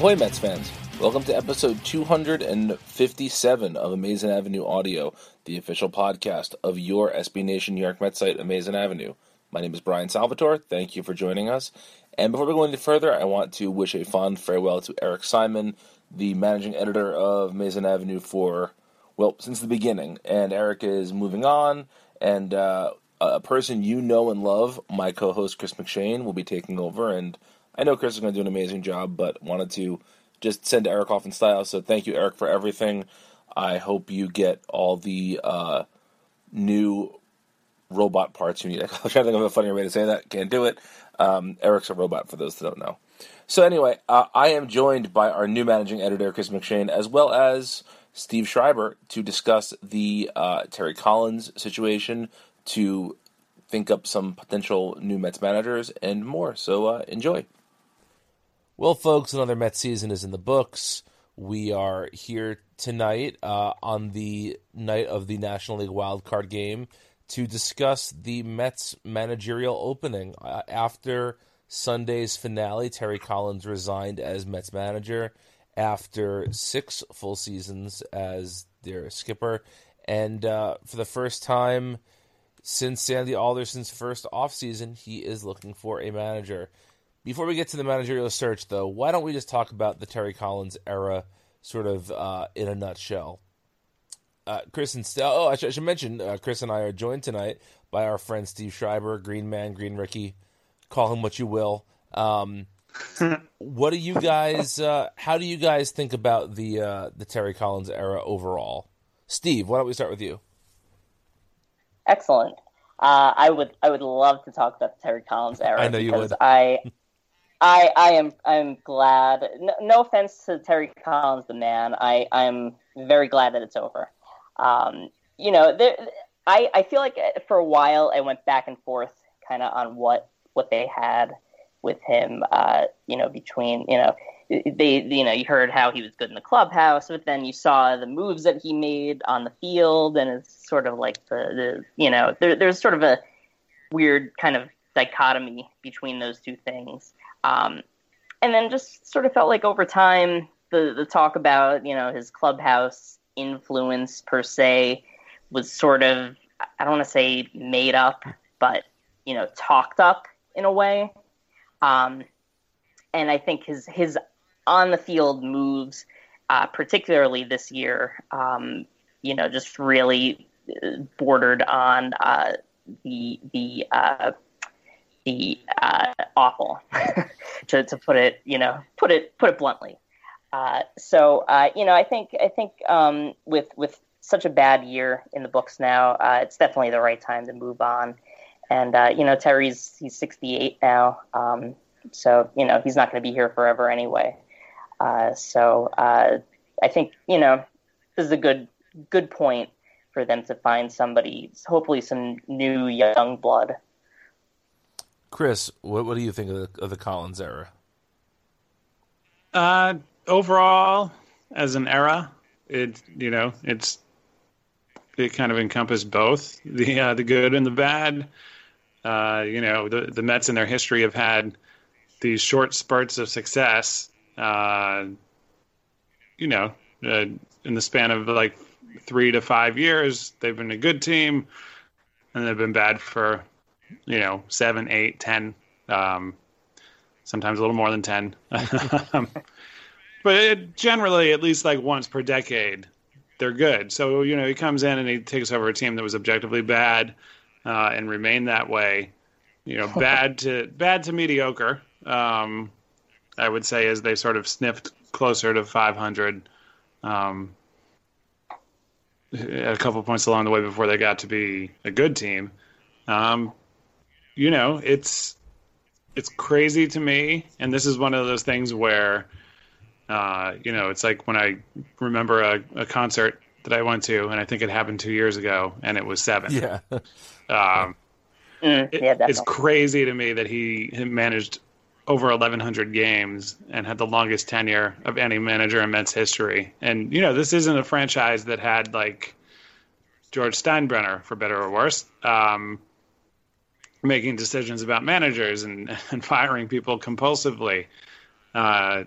Ahoy, Mets fans! Welcome to episode 257 of Amazin' Avenue Audio, the official podcast of your SB Nation New York Mets site, Amazin' Avenue. My name is Brian Salvatore. Thank you for joining us. And before we go any further, I want to wish a fond farewell to Eric Simon, the managing editor of Amazing Avenue for, well, since the beginning. And Eric is moving on, and uh, a person you know and love, my co host Chris McShane, will be taking over. And I know Chris is going to do an amazing job, but wanted to just send to Eric off in style. So thank you, Eric, for everything. I hope you get all the uh, new robot parts you need. I'm trying to think of a funnier way to say that. Can't do it. Um, Eric's a robot, for those that don't know. So anyway, uh, I am joined by our new managing editor, Chris McShane, as well as Steve Schreiber, to discuss the uh, Terry Collins situation, to think up some potential new Mets managers, and more. So uh, enjoy. Well, folks, another Mets season is in the books. We are here tonight uh, on the night of the National League Wild Card game to discuss the Mets managerial opening. Uh, after Sunday's finale, Terry Collins resigned as Mets manager after six full seasons as their skipper. And uh, for the first time since Sandy Alderson's first offseason, he is looking for a manager. Before we get to the managerial search, though, why don't we just talk about the Terry Collins era, sort of uh, in a nutshell? Uh, Chris and St- oh, I should, I should mention, uh, Chris and I are joined tonight by our friend Steve Schreiber, Green Man, Green Ricky, call him what you will. Um, what do you guys? Uh, how do you guys think about the uh, the Terry Collins era overall? Steve, why don't we start with you? Excellent. Uh, I would I would love to talk about the Terry Collins era. I know you would. I I I am I'm glad. No, no, offense to Terry Collins, the man. I I'm very glad that it's over. Um, you know, there, I I feel like for a while I went back and forth kind of on what what they had with him. Uh, you know, between you know they you know you heard how he was good in the clubhouse, but then you saw the moves that he made on the field, and it's sort of like the, the you know there, there's sort of a weird kind of dichotomy between those two things. Um, and then just sort of felt like over time, the, the talk about, you know, his clubhouse influence per se was sort of, I don't want to say made up, but, you know, talked up in a way. Um, and I think his, his on the field moves, uh, particularly this year, um, you know, just really bordered on uh, the, the, uh, the uh, awful, to, to put it, you know, put it put it bluntly. Uh, so uh, you know, I think I think um, with with such a bad year in the books now, uh, it's definitely the right time to move on. And uh, you know, Terry's he's 68 now, um, so you know he's not going to be here forever anyway. Uh, so I think you know this is a good good point for them to find somebody, hopefully some new young blood Chris, what what do you think of the, of the Collins era? Uh, overall, as an era, it you know it's it kind of encompassed both the uh, the good and the bad. Uh, you know, the the Mets in their history have had these short spurts of success. Uh, you know, uh, in the span of like three to five years, they've been a good team, and they've been bad for you know, seven, eight, ten, um, sometimes a little more than ten. but it, generally, at least like once per decade, they're good. So you know, he comes in and he takes over a team that was objectively bad uh, and remained that way. You know, bad to bad to mediocre. Um, I would say as they sort of sniffed closer to 500. Um, a couple points along the way before they got to be a good team. Um, you know, it's it's crazy to me, and this is one of those things where, uh, you know, it's like when I remember a, a concert that I went to, and I think it happened two years ago, and it was seven. Yeah. um, mm, it, yeah it's crazy to me that he managed over 1,100 games and had the longest tenure of any manager in Mets history. And you know, this isn't a franchise that had like George Steinbrenner, for better or worse. Um, making decisions about managers and, and firing people compulsively. Uh,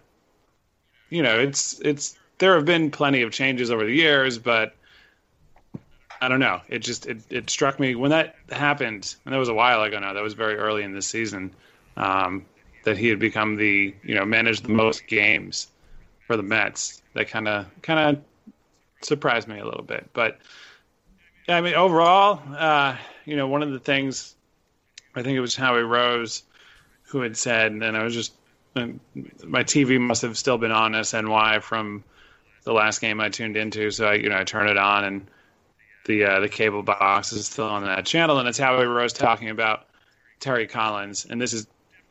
you know, it's it's there have been plenty of changes over the years, but I don't know. It just it, it struck me when that happened, and that was a while ago now. That was very early in the season. Um, that he had become the you know managed the most games for the Mets. That kind of kind of surprised me a little bit, but I mean overall, uh, you know, one of the things I think it was Howie Rose who had said, and I was just my TV must have still been on SNY from the last game I tuned into, so I you know I turned it on and the uh, the cable box is still on that channel, and it's Howie Rose talking about Terry Collins, and this is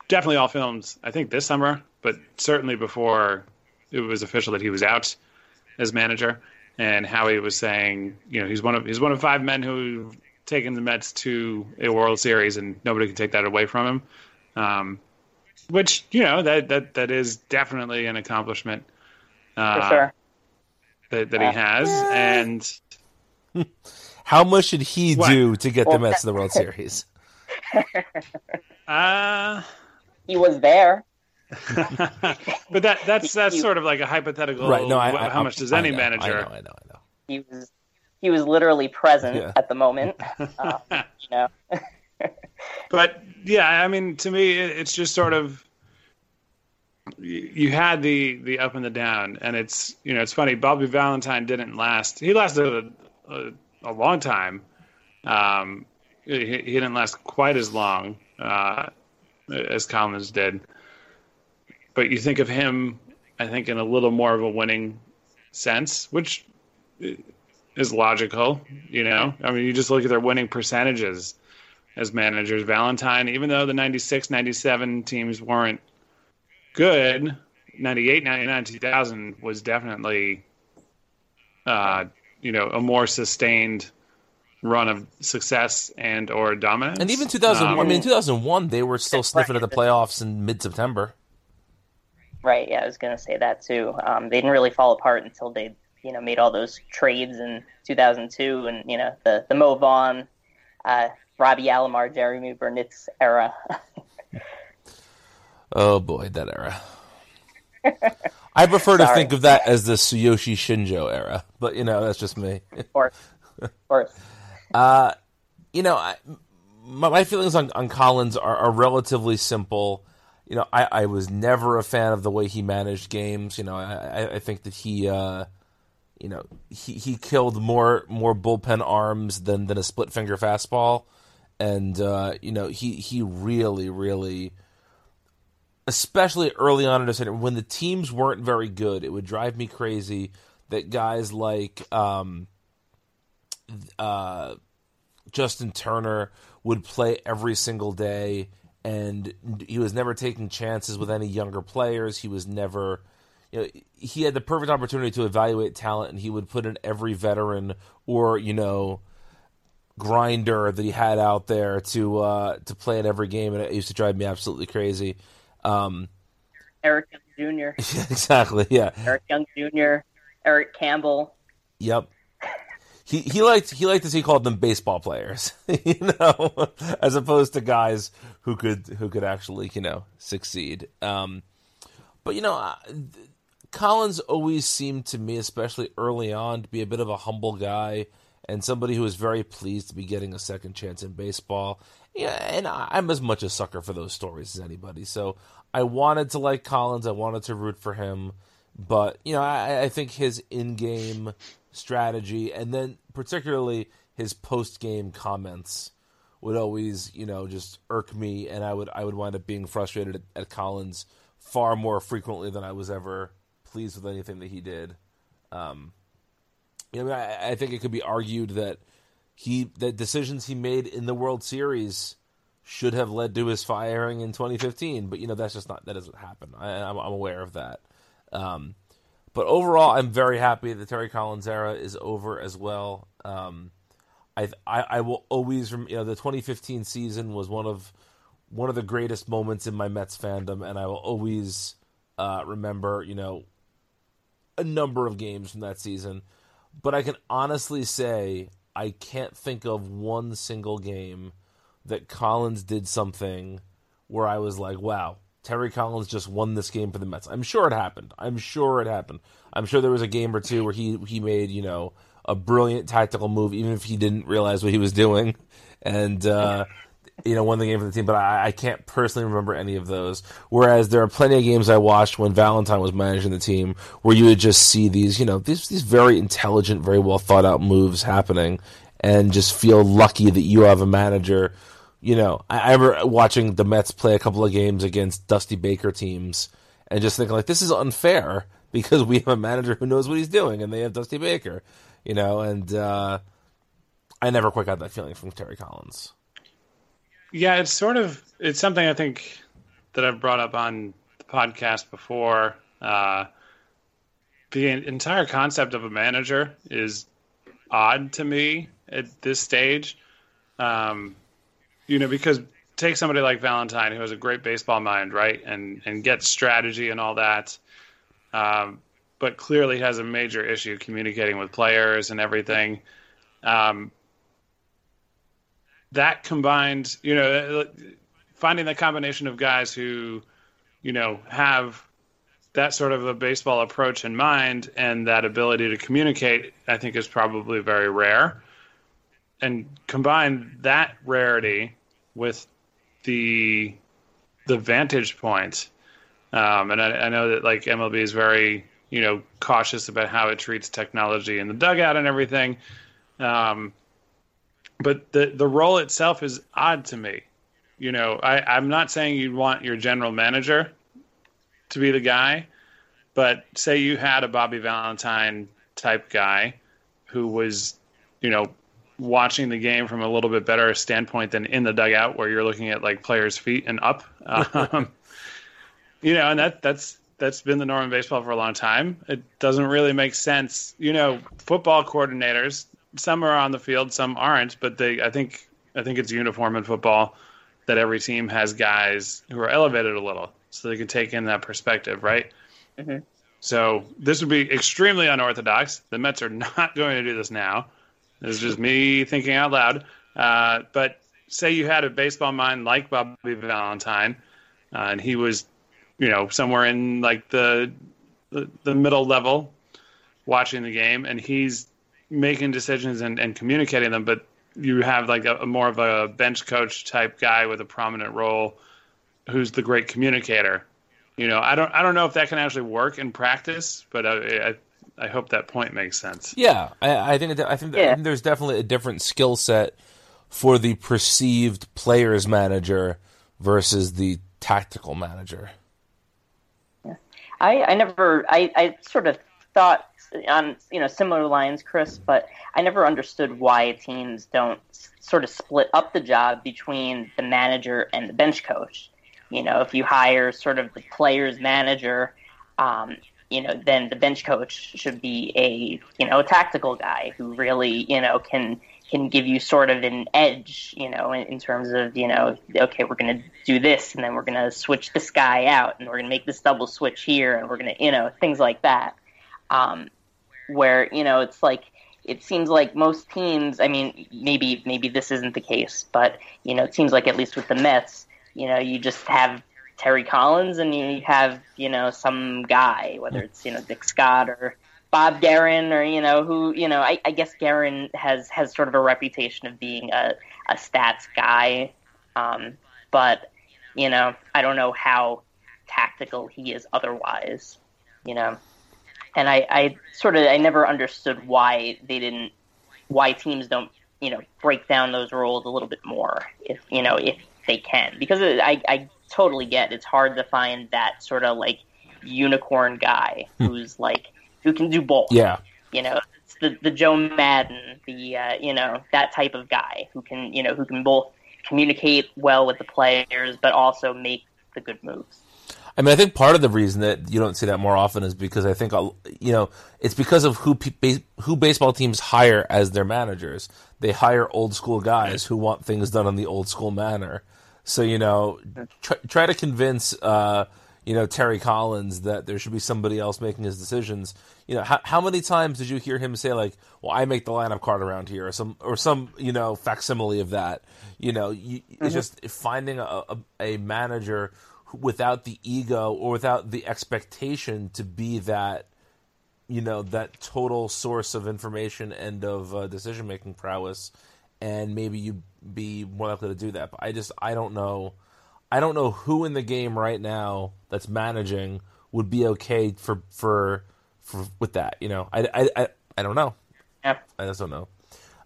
definitely all filmed. I think this summer, but certainly before it was official that he was out as manager. And Howie was saying, you know, he's one of he's one of five men who've taken the Mets to a World Series, and nobody can take that away from him. Um, which you know that that that is definitely an accomplishment. Uh, For sure. That, that he has, and How much should he what? do to get the Mets to the World Series? uh, he was there. but that that's that's sort of like a hypothetical. Right? No, I, I, how much does any know, manager? I know, I know, I know. He was he was literally present yeah. at the moment. Um, you know. but yeah, I mean, to me, it's just sort of you had the the up and the down, and it's you know it's funny. Bobby Valentine didn't last. He lasted a, a long time. Um, he, he, didn't last quite as long uh, as Collins did, but you think of him, I think, in a little more of a winning sense, which is logical. You know, I mean, you just look at their winning percentages as managers. Valentine, even though the 96, 97 teams weren't good, 98, 99, 2000 was definitely uh, you know a more sustained run of success and or dominance. And even 2001, um, I mean, 2001, they were still sniffing at the playoffs in mid-September. Right. Yeah, I was going to say that too. Um, they didn't really fall apart until they, you know, made all those trades in 2002, and you know, the the Mo Vaughn, uh, Robbie Alomar, Jeromy Burnitz era. oh boy, that era. I prefer to think of that as the Tsuyoshi Shinjo era, but you know that's just me. Of course, of course. uh, you know, I, my, my, feelings on, on Collins are, are, relatively simple. You know, I, I, was never a fan of the way he managed games. You know, I, I think that he, uh, you know, he, he killed more more bullpen arms than than a split finger fastball, and uh, you know he he really really especially early on in the season when the teams weren't very good, it would drive me crazy that guys like um, uh, Justin Turner would play every single day, and he was never taking chances with any younger players. He was never, you know, he had the perfect opportunity to evaluate talent, and he would put in every veteran or you know grinder that he had out there to uh, to play in every game, and it used to drive me absolutely crazy. Um, Eric Young Jr. exactly. Yeah. Eric Young Jr. Eric Campbell. Yep. He he liked he liked as he called them baseball players, you know, as opposed to guys who could who could actually you know succeed. Um, but you know, Collins always seemed to me, especially early on, to be a bit of a humble guy and somebody who was very pleased to be getting a second chance in baseball. Yeah, and I'm as much a sucker for those stories as anybody. So I wanted to like Collins. I wanted to root for him, but you know, I, I think his in-game strategy and then particularly his post-game comments would always, you know, just irk me, and I would I would wind up being frustrated at, at Collins far more frequently than I was ever pleased with anything that he did. Um, I, I think it could be argued that he the decisions he made in the World Series should have led to his firing in 2015. But you know that's just not that doesn't happen. I, am aware of that. Um, but overall, I'm very happy that Terry Collins era is over as well. Um, I, I, I will always you know the 2015 season was one of one of the greatest moments in my Mets fandom, and I will always uh, remember you know a number of games from that season. But I can honestly say I can't think of one single game that Collins did something where I was like, wow, Terry Collins just won this game for the Mets. I'm sure it happened. I'm sure it happened. I'm sure there was a game or two where he he made you know a brilliant tactical move, even if he didn't realize what he was doing, and uh, you know won the game for the team. But I, I can't personally remember any of those. Whereas there are plenty of games I watched when Valentine was managing the team where you would just see these you know these these very intelligent, very well thought out moves happening, and just feel lucky that you have a manager you know, I, I remember watching the Mets play a couple of games against Dusty Baker teams and just thinking like this is unfair because we have a manager who knows what he's doing and they have Dusty Baker, you know, and uh, I never quite got that feeling from Terry Collins. Yeah, it's sort of it's something I think that I've brought up on the podcast before. Uh, the entire concept of a manager is odd to me at this stage. Um, you know, because take somebody like Valentine who has a great baseball mind, right, and and gets strategy and all that, um, but clearly has a major issue communicating with players and everything. Um, that combined, you know, finding the combination of guys who, you know, have that sort of a baseball approach in mind and that ability to communicate, I think, is probably very rare. And combine that rarity with the the vantage point. Um, and I, I, know that like MLB is very you know cautious about how it treats technology in the dugout and everything. Um, but the the role itself is odd to me. You know, I, I'm not saying you'd want your general manager to be the guy, but say you had a Bobby Valentine type guy who was, you know, watching the game from a little bit better standpoint than in the dugout where you're looking at like players' feet and up. Um, you know, and that that's that's been the norm in baseball for a long time. It doesn't really make sense. You know, football coordinators, some are on the field, some aren't, but they I think I think it's uniform in football that every team has guys who are elevated a little so they can take in that perspective, right? Mm-hmm. So this would be extremely unorthodox. The Mets are not going to do this now. This is just me thinking out loud. Uh, but say you had a baseball mind like Bobby Valentine, uh, and he was, you know, somewhere in like the, the, the middle level, watching the game, and he's making decisions and, and communicating them. But you have like a, a, more of a bench coach type guy with a prominent role, who's the great communicator. You know, I don't I don't know if that can actually work in practice, but I, I I hope that point makes sense. Yeah, I, I think it, I think, yeah. I think there's definitely a different skill set for the perceived players manager versus the tactical manager. Yeah. I, I never I, I sort of thought on you know similar lines, Chris, but I never understood why teams don't sort of split up the job between the manager and the bench coach. You know, if you hire sort of the players manager, um, you know, then the bench coach should be a you know a tactical guy who really you know can can give you sort of an edge, you know, in, in terms of you know, okay, we're going to do this, and then we're going to switch this guy out, and we're going to make this double switch here, and we're going to you know things like that. Um, where you know it's like it seems like most teams. I mean, maybe maybe this isn't the case, but you know, it seems like at least with the Mets, you know, you just have Terry Collins, and you have you know some guy, whether it's you know Dick Scott or Bob Geren, or you know who you know. I, I guess Geren has has sort of a reputation of being a a stats guy, um, but you know I don't know how tactical he is otherwise, you know. And I, I sort of I never understood why they didn't why teams don't you know break down those roles a little bit more if you know if they can because I, I totally get it's hard to find that sort of like unicorn guy hmm. who's like who can do both. Yeah. You know, it's the the Joe Maddon the uh, you know that type of guy who can you know who can both communicate well with the players but also make the good moves. I mean, I think part of the reason that you don't see that more often is because I think you know it's because of who who baseball teams hire as their managers. They hire old school guys who want things done in the old school manner. So you know, try, try to convince uh, you know Terry Collins that there should be somebody else making his decisions. You know, how, how many times did you hear him say like, "Well, I make the lineup card around here," or some or some you know facsimile of that? You know, you, mm-hmm. it's just finding a, a, a manager without the ego or without the expectation to be that you know that total source of information and of uh, decision making prowess. And maybe you'd be more likely to do that. But i just i don't know. I don't know who in the game right now that's managing would be okay for for, for with that you know? I i i, I don't know. Yeah. i just don't know.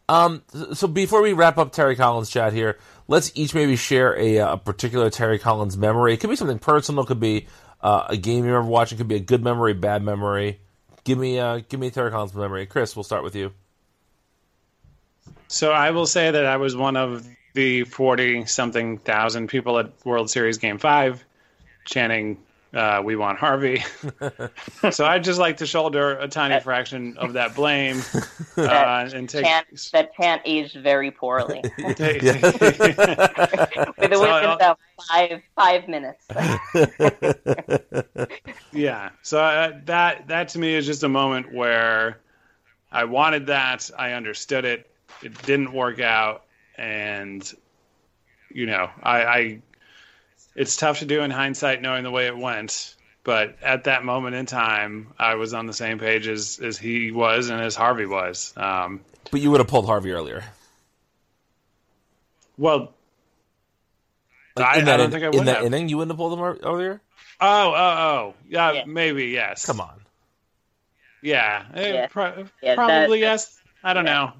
Um, so before we wrap up Terry Collins chat here, let's each maybe share a, uh, a particular Terry Collins memory. It could be something personal, it could be uh, a game you remember watching, it could be a good memory, bad memory. Give me, uh, give me Terry Collins memory. Chris, we'll start with you. So I will say that I was one of the 40 something thousand people at World Series Game 5 chanting, uh, We want Harvey. so I'd just like to shoulder a tiny fraction of that blame uh, That and take. chant, that chant aged very poorly. take- Within So, uh, about five five minutes. Yeah. So uh, that that to me is just a moment where I wanted that, I understood it, it didn't work out, and you know, I, I it's tough to do in hindsight knowing the way it went. But at that moment in time, I was on the same page as, as he was and as Harvey was. Um, But you would have pulled Harvey earlier. well, Like, I- in I that, don't in, think I would. in that have. inning, you wouldn't have pulled him earlier. oh, oh, oh, yeah, Yeah. maybe yes. Come on. Yeah, eh, Yeah. pro- Yeah, that- probably yes. I don't yeah. know.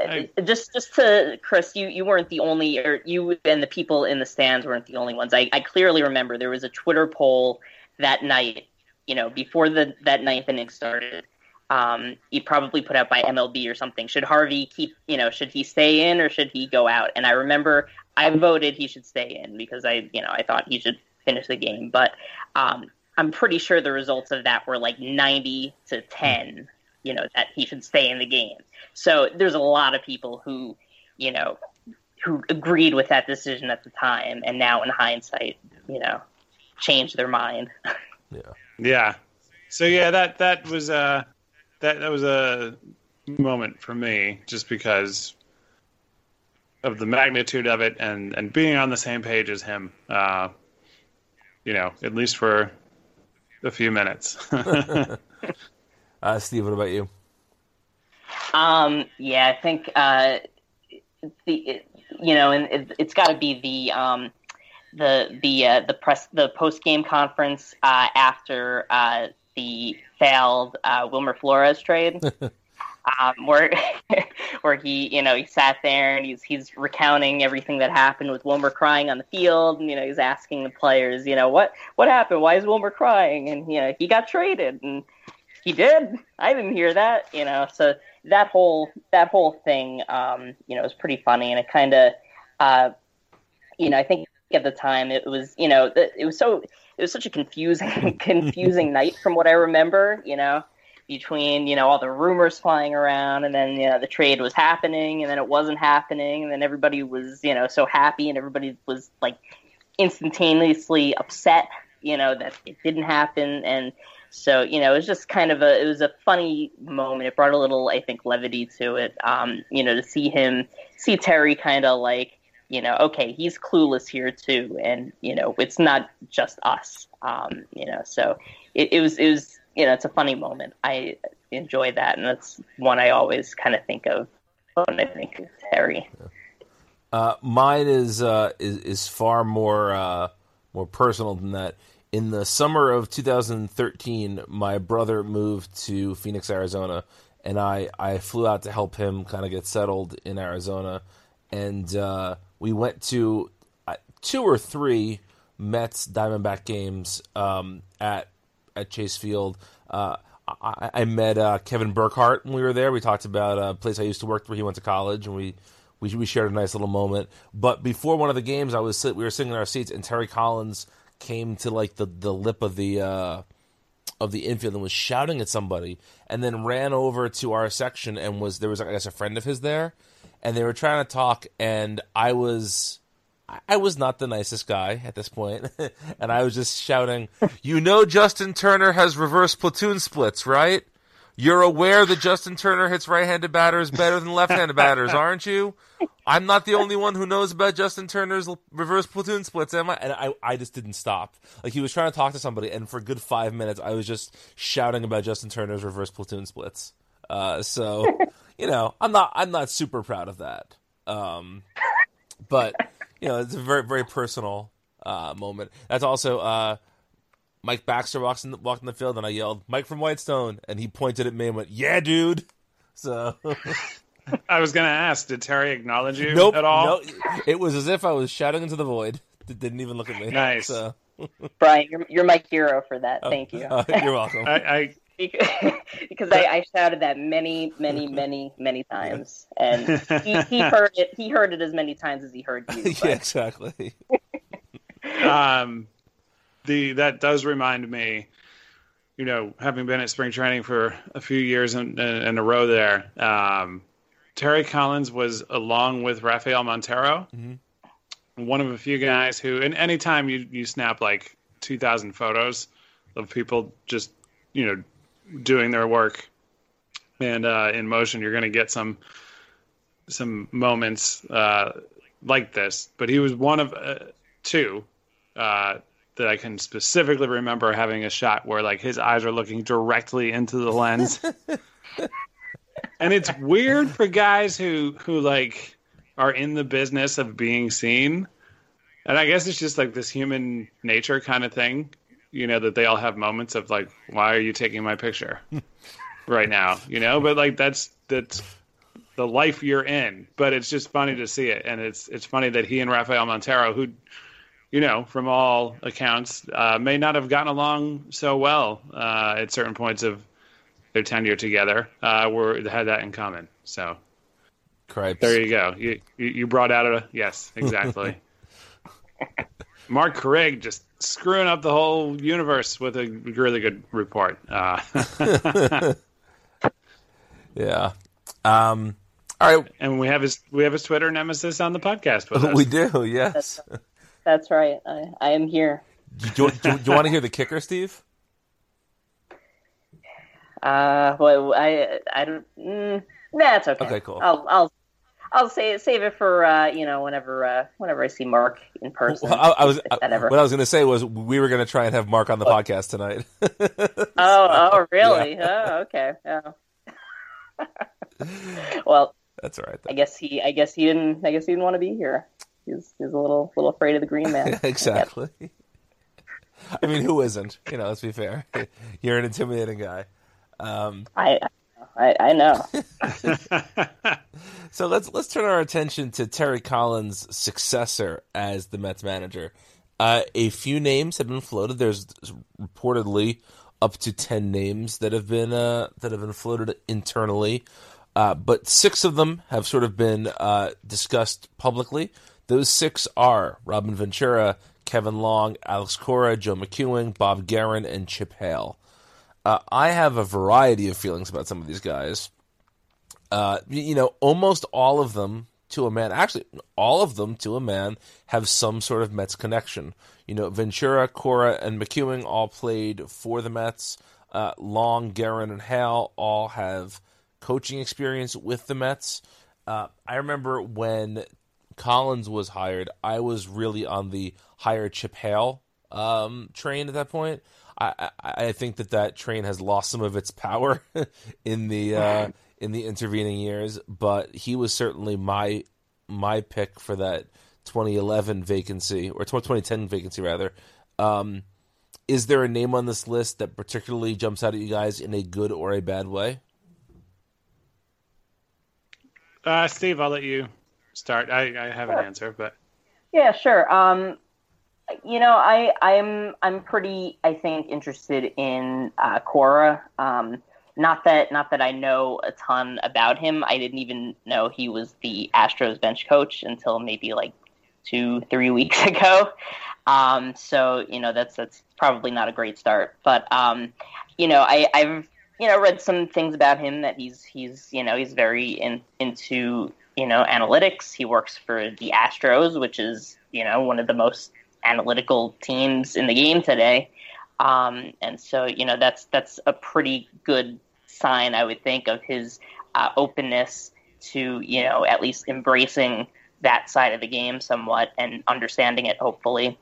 I- Uh, just just to Chris, you you weren't the only, or you and the people in the stands weren't the only ones. I, I clearly remember there was a Twitter poll that night, you know, before the that ninth inning started. Um, he probably put out by MLB or something. Should Harvey keep, you know, should he stay in or should he go out? And I remember I voted he should stay in because I, you know, I thought he should finish the game. But um, I'm pretty sure the results of that were like 90 to 10, you know, that he should stay in the game. So there's a lot of people who, you know, who agreed with that decision at the time, and now in hindsight, you know, changed their mind. Yeah. Yeah. So yeah, that that was a that that was a moment for me, just because of the magnitude of it and and being on the same page as him. Uh, you know, at least for a few minutes. Uh, Steve, what about you? Um, yeah, I think uh, the it, you know, and it, it's got to be the um, the the uh, the press the post game conference uh, after uh, the failed uh, Wilmer Flores trade. Um, where where he you know he sat there and he's he's recounting everything that happened with Wilmer crying on the field and you know he's asking the players you know what what happened why is Wilmer crying and you know he got traded and he did. I didn't hear that you know so that whole that whole thing um, you know was pretty funny and it kind of uh, you know I think at the time it was you know it was so it was such a confusing confusing night from what I remember you know between you know all the rumors flying around and then you know the trade was happening and then it wasn't happening and then everybody was you know so happy and everybody was like instantaneously upset you know that it didn't happen and so you know it was just kind of a it was a funny moment. It brought a little i think levity to it. Um you know to see him see terry kind of like you know okay he's clueless here too. And you know it's not just us. Um you know so it, it was it was you know it's a funny moment. I enjoy that. And that's one i always kind of think of when i think of terry. Uh, mine is uh, is is far more uh, more personal than that. In the summer of 2013, my brother moved to Phoenix, Arizona, and I I flew out to help him kind of get settled in Arizona, and uh, we went to uh, two or three Mets Diamondback games um, at at Chase Field. Uh, I, I met uh, Kevin Burkhardt when we were there. We talked about a place I used to work where he went to college, and we we we shared a nice little moment. But before one of the games, I was sit, we were sitting in our seats, and Terry Collins came to like the the lip of the uh, of the infield and was shouting at somebody, and then ran over to our section and was there was I guess a friend of his there, and they were trying to talk, and I was. I was not the nicest guy at this point, and I was just shouting, "You know, Justin Turner has reverse platoon splits, right? You're aware that Justin Turner hits right-handed batters better than left-handed batters, aren't you? I'm not the only one who knows about Justin Turner's reverse platoon splits, am I? And I, I just didn't stop. Like he was trying to talk to somebody, and for good five minutes, I was just shouting about Justin Turner's reverse platoon splits. Uh, so, you know, I'm not, I'm not super proud of that. Um, but you know, it's a very, very personal uh, moment. That's also uh, Mike Baxter walks in, the, walked in the field, and I yelled, "Mike from Whitestone," and he pointed at me and went, "Yeah, dude." So. I was gonna ask, did Terry acknowledge you nope, at all? Nope. It was as if I was shouting into the void. It didn't even look at me. Nice. So. Brian, you're, you're my hero for that. Oh, Thank you. uh, you're welcome. I, I because I, I shouted that many, many, many, many times, and he, he heard it. He heard it as many times as he heard you. yeah, exactly. um, the that does remind me, you know, having been at spring training for a few years in, in, in a row there, um, Terry Collins was along with Rafael Montero, one of a few guys who, and anytime you you snap like two thousand photos of people just you know doing their work and uh, in motion, you're going to get some some moments uh, like this. But he was one of uh, two uh, that I can specifically remember having a shot where like his eyes are looking directly into the lens. and it's weird for guys who who like are in the business of being seen. And I guess it's just like this human nature kind of thing, you know, that they all have moments of like, why are you taking my picture right now? You know, but like that's that's the life you're in. But it's just funny to see it, and it's it's funny that he and Rafael Montero, who, you know, from all accounts, uh, may not have gotten along so well uh, at certain points of their tenure together, uh, were had that in common. So Cripes. there you go. You you, you brought out a yes, exactly. Marc Carig just screwing up the whole universe with a really good report. Uh, Yeah. Um, all right. and we have his we have his Twitter nemesis on the podcast with us. We do, yes. That's right. I, I am here. Do, you- do, you- do you want to hear the kicker, Steve? Uh, well, I I don't. Mm, nah, it's okay. Okay, cool. I'll I'll I'll save save it for uh, you know whenever uh, whenever I see Mark in person. Well, I, I was. ever. what I was going to say was we were going to try and have Mark on the podcast tonight. oh oh really? Oh okay. Oh. well, That's all right. I guess he I guess he didn't I guess he didn't want to be here. He's he's a little little afraid of the green man. exactly. I mean, who isn't? You know, let's be fair. You're an intimidating guy. Um, I I, I know. so let's let's turn our attention to Terry Collins' successor as the Mets manager. Uh, a few names have been floated. There's reportedly up to ten names that have been uh, that have been floated internally, uh, but six of them have sort of been uh, discussed publicly. Those six are Robin Ventura, Kevin Long, Alex Cora, Joe McEwing, Bob Geren, and Chip Hale. Uh, I have a variety of feelings about some of these guys. Uh, you know, almost all of them to a man, actually, all of them to a man have some sort of Mets connection. You know, Ventura, Cora, and McEwing all played for the Mets. Uh, Long, Guerin, and Hale all have coaching experience with the Mets. Uh, I remember when Collins was hired, I was really on the hire Chip Hale um, train at that point. I, I, I think that that train has lost some of its power in the uh, in the intervening years, but he was certainly my my pick for that 2011 vacancy or 2010 vacancy rather. Um, is there a name on this list that particularly jumps out at you guys in a good or a bad way? Uh, Steve, I'll let you start. I, I have an answer, but Yeah, sure. Um, you know, I I'm I'm pretty I think interested in uh, Cora. Um, not that not that I know a ton about him. I didn't even know he was the Astros bench coach until maybe like two three weeks ago. Um, so you know that's that's probably not a great start. But um, you know I, I've you know read some things about him that he's he's you know he's very in, into you know analytics. He works for the Astros, which is you know one of the most analytical teams in the game today. Um, and so you know that's that's a pretty good sign, I would think, of his uh, openness to you know at least embracing that side of the game somewhat and understanding it, hopefully.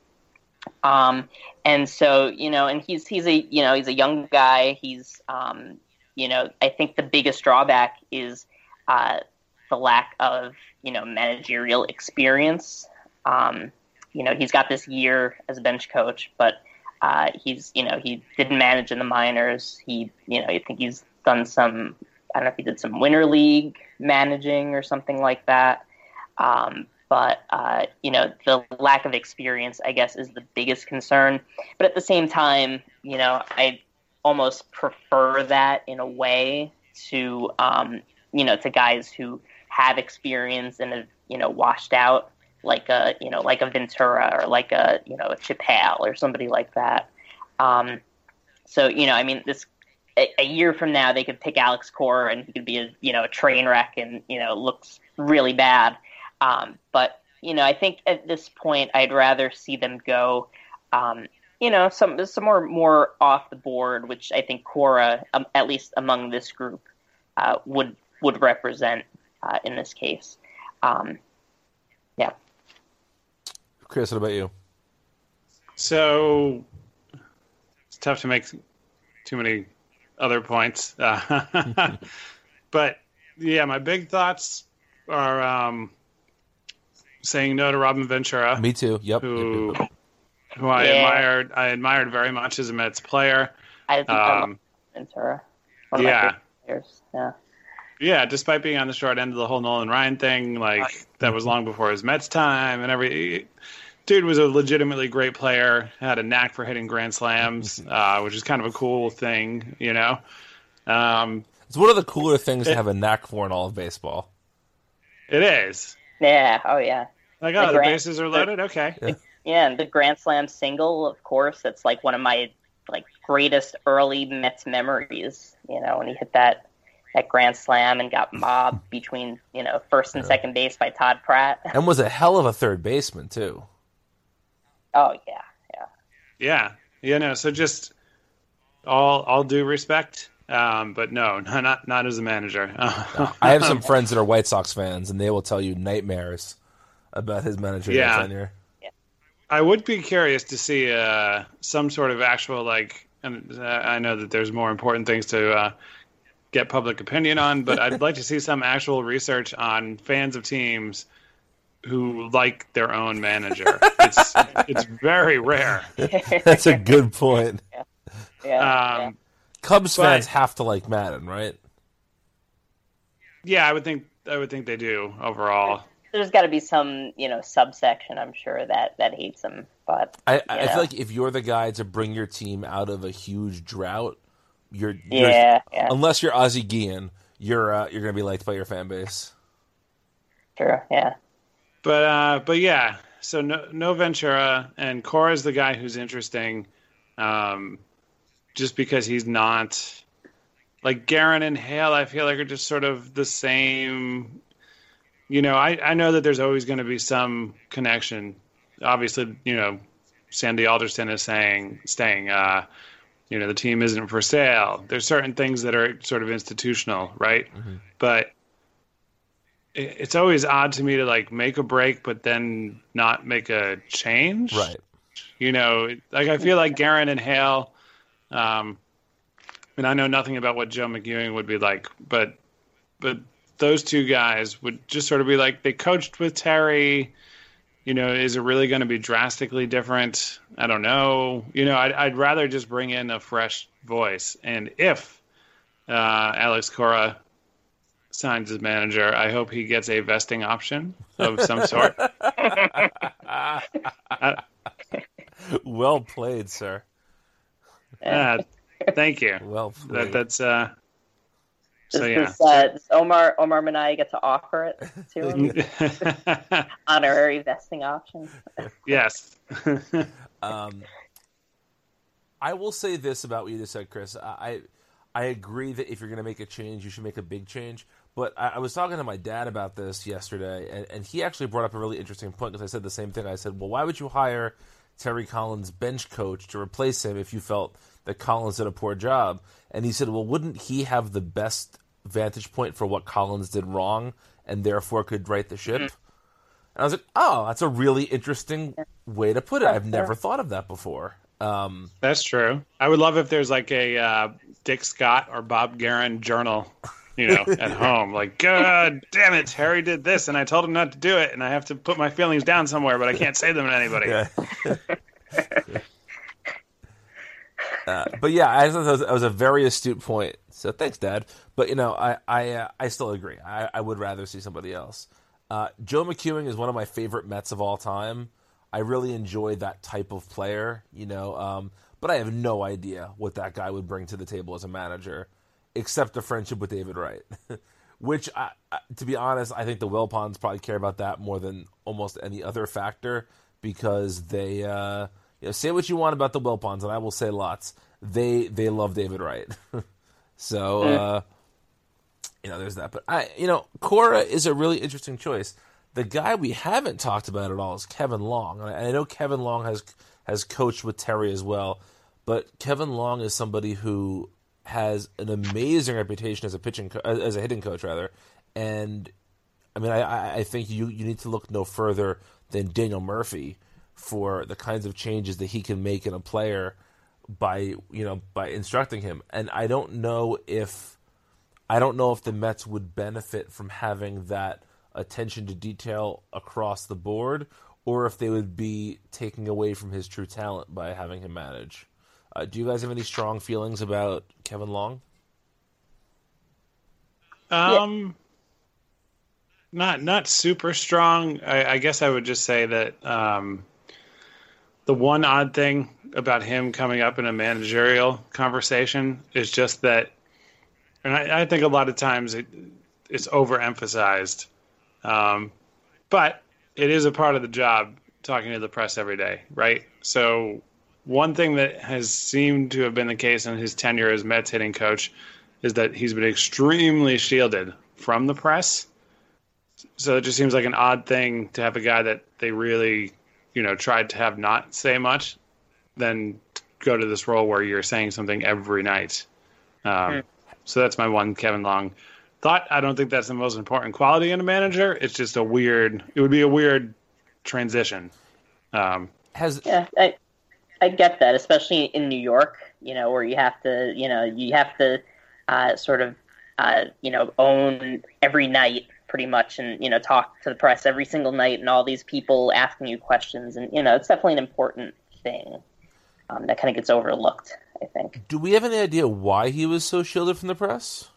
Um, and so you know, and he's he's a you know he's a young guy. He's um, you know I think the biggest drawback is uh, the lack of you know managerial experience. Um, you know he's got this year as a bench coach, but uh, he's you know he didn't manage in the minors. He you know I think he's done some I don't know if he did some winter league managing or something like that. Um, but uh, you know the lack of experience, I guess, is the biggest concern. But at the same time, you know, I almost prefer that in a way to um, you know to guys who have experience and have you know washed out like a you know like a Ventura or like a you know a Chip Hale or somebody like that. Um, so you know, I mean, this a, a, year from now they could pick Alex Cora and he could be a you know a train wreck and you know looks really bad. Um, but you know, I think at this point, I'd rather see them go, um, you know, some some more more off the board, which I think Cora, um, at least among this group, uh, would would represent uh, in this case. Um, yeah. Chris, what about you? So it's tough to make too many other points, uh, but yeah, my big thoughts are um, saying no to Robin Ventura. Me too. Yep. Who, who I yeah. admired. I admired very much as a Mets player. I think um, Ventura. yeah. Yeah. Yeah, despite being on the short end of the whole Nolan Ryan thing, like that was long before his Mets time and every dude was a legitimately great player, had a knack for hitting grand slams, uh, which is kind of a cool thing, you know. Um, it's one of the cooler things it, to have a knack for in all of baseball. It is. Yeah. Oh yeah. Like, oh, the, the bases are loaded. Okay. Yeah. yeah, and the Grand Slam single, of course, that's like one of my like greatest early Mets memories. You know, when he hit that that Grand Slam and got mobbed between you know first and yeah. second base by Todd Pratt, and was a hell of a third baseman too. Oh yeah, yeah, yeah, yeah. No, so just all all due respect, um, but no, not not as a manager. I have some friends that are White Sox fans, and they will tell you nightmares about his managerial yeah. tenure. I would be curious to see uh, some sort of actual like. And uh, I know that there's more important things to uh, get public opinion on, but I'd like to see some actual research on fans of teams who like their own manager. It's it's very rare. That's a good point. Yeah. yeah, um, Cubs but, fans have to like Maddon, right? Yeah, I would think I would think they do overall. There's got to be some, you know, subsection. I'm sure that that hates him, but I, I feel like if you're the guy to bring your team out of a huge drought, you're, you're yeah, yeah, unless you're Ozzie Guillen, you're uh, you're gonna be liked by your fan base. True. Yeah. But uh, but yeah, so no, no Ventura and Cora is the guy who's interesting. Um, just because he's not like Geren and Hale, I feel like are just sort of the same. You know, I, I know that there's always going to be some connection. Obviously, you know, Sandy Alderson is saying staying. Uh, you know, the team isn't for sale. There's certain things that are sort of institutional, right? Mm-hmm. But it's always odd to me to like make a break, but then not make a change. Right. You know, like I feel like Geren and Hale um, and I know nothing about what Joe McEwing would be like, but but those two guys would just sort of be like they coached with Terry. You know, is it really going to be drastically different? I don't know. You know, I'd, I'd rather just bring in a fresh voice. And if uh, Alex Cora signs as manager, I hope he gets a vesting option of some sort. well played, sir. Uh, thank you. Well, that, that's uh. So does, yeah. Does, uh, Omar Omar Minaya get to offer it to him? Honorary vesting option. yes. um, I will say this about what you just said, Chris. I I agree that if you're going to make a change, you should make a big change. But I, I was talking to my dad about this yesterday, and, and he actually brought up a really interesting point because I said the same thing. I said, "Well, why would you hire Terry Collins' bench coach to replace him if you felt that Collins did a poor job. And he said, well, wouldn't he have the best vantage point for what Collins did wrong and therefore could right the ship? Mm-hmm. And I was like, oh, that's a really interesting way to put it. I've never thought of that before. Um, That's true. I would love if there's like a uh, Dick Scott or Bob Geren journal, you know, at home. Like, God damn it, Harry did this, and I told him not to do it, and I have to put my feelings down somewhere, but I can't say them to anybody. yeah. Uh, but yeah, I thought that was, that was a very astute point. So thanks, Dad. But you know, I I, uh, I still agree. I, I would rather see somebody else. Uh, Joe McEwing is one of my favorite Mets of all time. I really enjoy that type of player, you know. Um, but I have no idea what that guy would bring to the table as a manager, except a friendship with David Wright. Which, I, to be honest, I think the Wilpons probably care about that more than almost any other factor because they, uh, you know, say what you want about the Wilpons, and I will say lots. They they love David Wright, so uh, you know there's that. But I, you know, Cora is a really interesting choice. The guy we haven't talked about at all is Kevin Long. And I know Kevin Long has has coached with Terry as well, but Kevin Long is somebody who has an amazing reputation as a pitching co- as a hitting coach rather, and I mean I, I think you you need to look no further than Daniel Murphy for the kinds of changes that he can make in a player by you know by instructing him, and I don't know if I don't know if the Mets would benefit from having that attention to detail across the board, or if they would be taking away from his true talent by having him manage. Uh, do you guys have any strong feelings about Kevin Long? Um, not not super strong. I, I guess I would just say that um, the one odd thing about him coming up in a managerial conversation is just that, and I, I think a lot of times it, it's overemphasized, um, but it is a part of the job talking to the press every day, right? So one thing that has seemed to have been the case in his tenure as Mets hitting coach is that he's been extremely shielded from the press. So it just seems like an odd thing to have a guy that they really, you know, tried to have not say much, then go to this role where you're saying something every night. Um, So that's my one Kevin Long thought. I don't think that's the most important quality in a manager. It's just a weird. It would be a weird transition. Um, Has Yeah, I, I get that, especially in New York, you know, where you have to, you know, you have to uh, sort of, uh, you know, own every night pretty much and, you know, talk to the press every single night and all these people asking you questions. And, you know, it's definitely an important thing um, that kind of gets overlooked, I think. do we have any idea why he was so shielded from the press?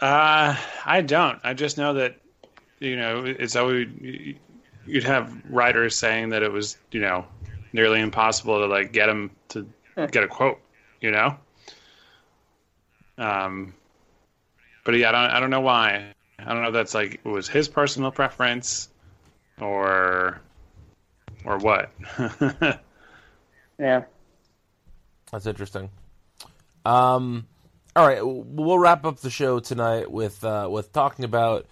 Uh, I don't. I just know that you know it's always you'd have writers saying that it was you know nearly impossible to like get him to get a quote. You know. Um, but yeah, I don't. I don't know why. I don't know if that's like it was his personal preference or or what. Yeah. That's interesting. Um, all right, we'll wrap up the show tonight with uh, with talking about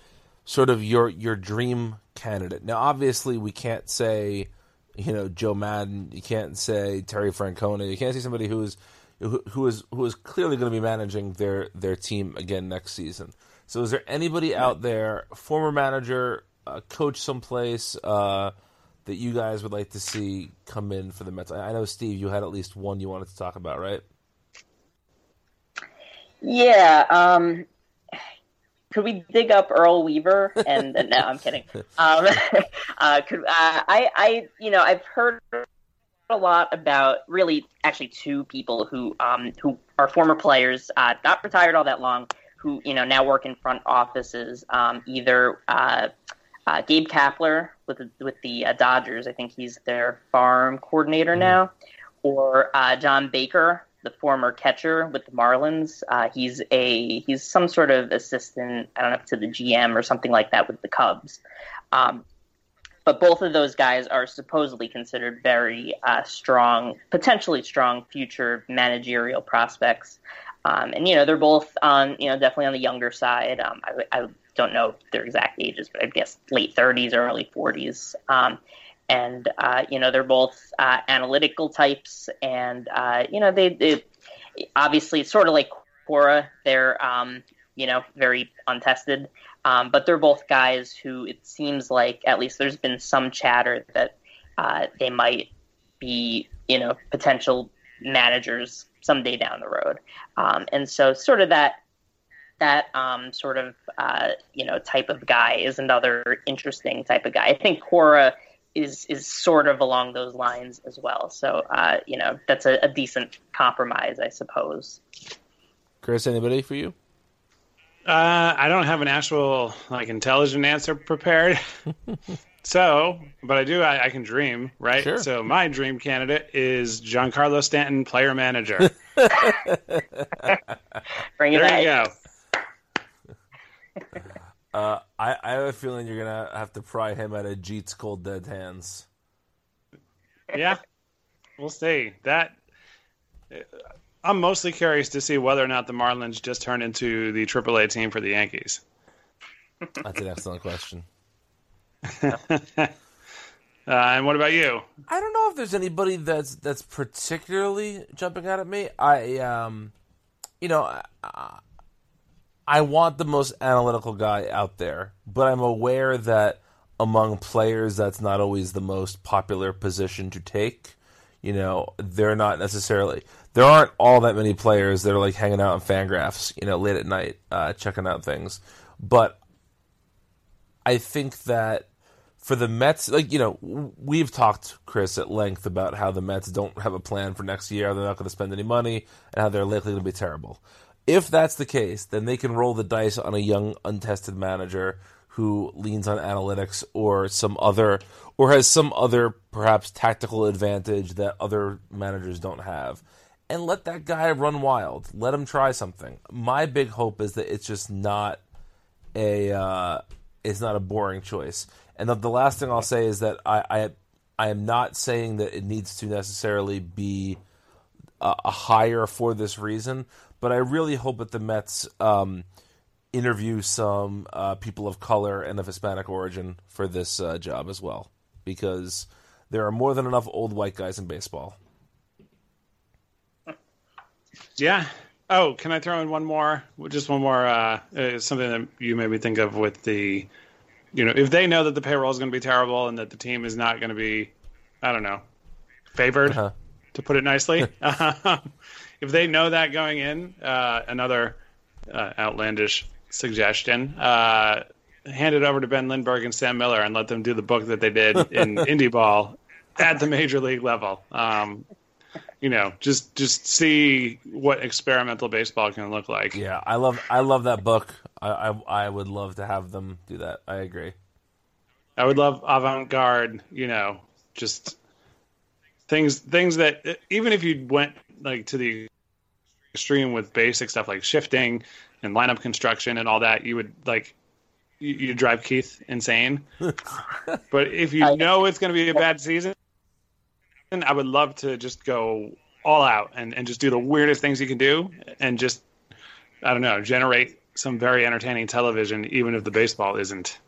sort of your your dream candidate. Now, obviously, we can't say you know Joe Maddon. You can't say Terry Francona. You can't say somebody who is who, who is who is clearly going to be managing their their team again next season. So, is there anybody out there, former manager, uh, coach someplace? Uh, that you guys would like to see come in for the Mets? I I know Steve, you had at least one you wanted to talk about, right? Yeah. Um, could we dig up Earl Weaver? And no, I'm kidding. Um, uh, could uh, I? I you know I've heard a lot about really actually two people who um, who are former players, uh, not retired all that long, who you know now work in front offices. Um, either uh, uh, Gabe Kapler with the, with the uh, Dodgers, I think he's their farm coordinator now, or uh, John Baker, the former catcher with the Marlins. Uh, he's a he's some sort of assistant, I don't know, to the GM or something like that with the Cubs. Um, but both of those guys are supposedly considered very uh, strong, potentially strong future managerial prospects. Um, and you know they're both on you know definitely on the younger side. Um, I, I don't know their exact ages, but I guess late 30s, early 40s. Um, and uh, you know they're both uh, analytical types, and uh, you know they, they obviously sort of like Cora. They're um, you know, very untested. Um, but they're both guys who it seems like at least there's been some chatter that uh, they might be, you know, potential managers someday down the road. Um, and so, sort of that that um, sort of uh, you know type of guy is another interesting type of guy. I think Cora is is sort of along those lines as well. So uh, you know that's a, a, decent compromise, I suppose. Chris, anybody for you? Uh, I don't have an actual like intelligent answer prepared. so, but I do. I, I, can dream, right? Sure. So my dream candidate is Giancarlo Stanton, player manager. Bring it there back. you go. Uh, I, I have a feeling you're gonna have to pry him out of Jeet's cold dead hands. Yeah, we'll see. That I'm mostly curious to see whether or not the Marlins just turn into the AAA team for the Yankees. That's an excellent question. uh, and what about you? I don't know if there's anybody that's that's particularly jumping out at me. I um, you know, I, I want the most analytical guy out there, but I'm aware that among players, that's not always the most popular position to take. You know, they're not necessarily. There aren't all that many players that are like hanging out on Fangraphs, you know, late at night, uh, checking out things. But I think that for the Mets, like you know, we've talked, Chris, at length about how the Mets don't have a plan for next year. They're not going to spend any money, and how they're likely to be terrible. If that's the case, then they can roll the dice on a young, untested manager who leans on analytics or some other, or has some other perhaps tactical advantage that other managers don't have. And let that guy run wild. Let him try something. My big hope is that it's just not a, uh, it's not a boring choice. And the, the last thing I'll say is that I, I, I am not saying that it needs to necessarily be a, a hire for this reason, but I really hope that the Mets um, interview some uh, people of color and of Hispanic origin for this uh, job as well, because there are more than enough old white guys in baseball. Yeah. Oh, can I throw in one more? Just one more. Uh, uh, something that you made me think of with the, you know, if they know that the payroll is going to be terrible and that the team is not going to be, I don't know, favored, uh-huh. to put it nicely. if they know that going in, uh, another uh, outlandish suggestion, uh, hand it over to Ben Lindbergh and Sam Miller and let them do the book that they did in indie ball at the major league level. Um, you know, just just see what experimental baseball can look like. Yeah, I love I love that book. I I, I would love to have them do that. I agree. I would love avant garde. You know, just things things that even if you went like to the extreme with basic stuff like shifting and lineup construction and all that, you would like you, you drive Keith insane. but if you know it's going to be a bad season, I would love to just go all out and, and just do the weirdest things you can do and just I don't know generate some very entertaining television, even if the baseball isn't.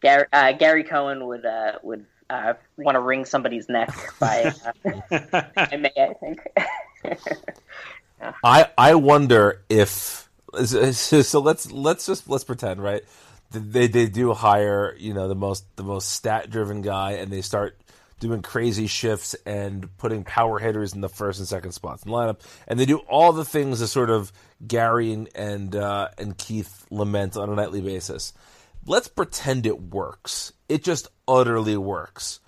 Gary, uh, Gary Cohen would uh, would uh, want to wring somebody's neck by, uh, by May, I think. yeah. I I wonder if so. Let's let's just let's pretend right. They they do hire you know the most the most stat driven guy, and they start doing crazy shifts and putting power hitters in the first and second spots in the lineup, and they do all the things that sort of Gary and and, uh, and Keith lament on a nightly basis. Let's pretend it works. It just utterly works.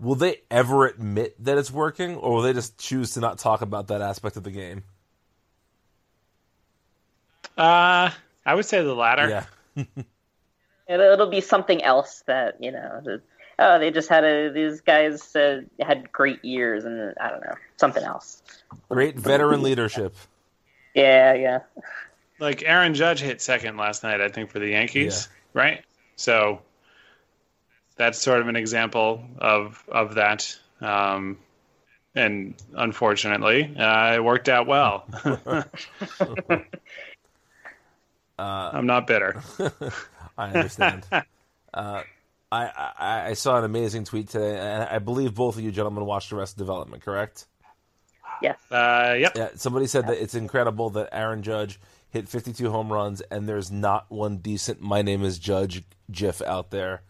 Will they ever admit that it's working, or will they just choose to not talk about that aspect of the game? Uh, I would say the latter. Yeah. It'll be something else that you know. The, oh, they just had a these guys uh, had great years, and I don't know something else. Great veteran leadership. Yeah, yeah. Like Aaron Judge hit second last night, I think, for the Yankees, yeah. right? So that's sort of an example of of that. Um, and unfortunately, uh, it worked out well. uh, I'm not bitter. I understand. uh, I, I, I saw an amazing tweet today, and I believe both of you gentlemen watched Arrested Development, correct? Yes. Uh, yep. Yeah, somebody said that it's incredible that Aaron Judge hit 52 home runs and there's not one decent "My name is Judge" GIF out there.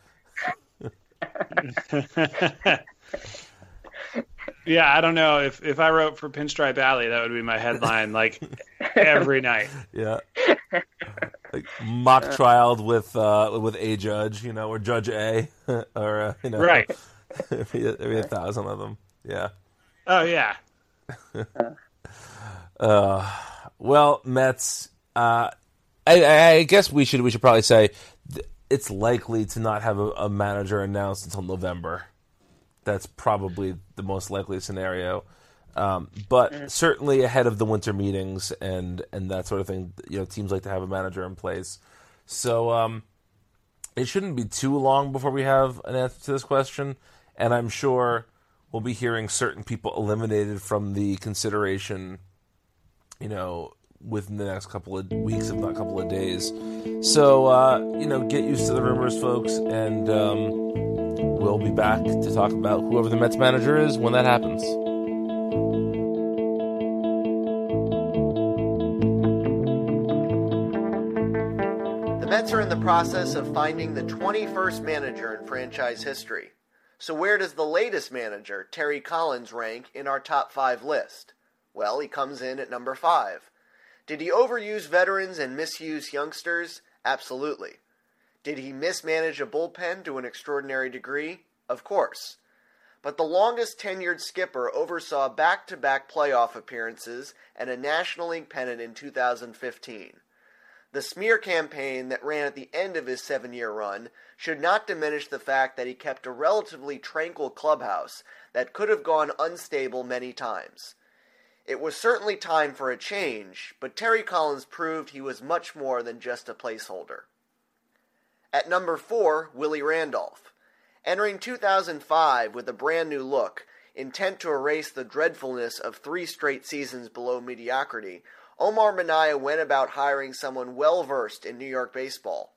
yeah, I don't know if if I wrote for Pinstripe Alley, that would be my headline like every night. Yeah, like mock trial with uh, with a judge, you know, or Judge A, or uh, you know, Right. Maybe, maybe a thousand of them. Yeah. Oh yeah. Uh, well, Mets. Uh, I, I guess we should we should probably say it's likely to not have a, a manager announced until November. That's probably the most likely scenario. Um, but certainly ahead of the winter meetings and and that sort of thing, you know, teams like to have a manager in place. So um, it shouldn't be too long before we have an answer to this question, and I'm sure we'll be hearing certain people eliminated from the consideration you know, within the next couple of weeks, if not a couple of days. So, uh, you know, get used to the rumors, folks, and um, we'll be back to talk about whoever the Mets manager is when that happens. The Mets are in the process of finding the 21st manager in franchise history. So, where does the latest manager, Terry Collins, rank in our top five list? Well, he comes in at number five. Did he overuse veterans and misuse youngsters? Absolutely. Did he mismanage a bullpen to an extraordinary degree? Of course. But the longest tenured skipper oversaw back to back playoff appearances and a National League pennant in 2015. The smear campaign that ran at the end of his seven year run should not diminish the fact that he kept a relatively tranquil clubhouse that could have gone unstable many times. It was certainly time for a change, but Terry Collins proved he was much more than just a placeholder. At number four, Willie Randolph. Entering 2005 with a brand new look, intent to erase the dreadfulness of three straight seasons below mediocrity, Omar Minaya went about hiring someone well versed in New York baseball.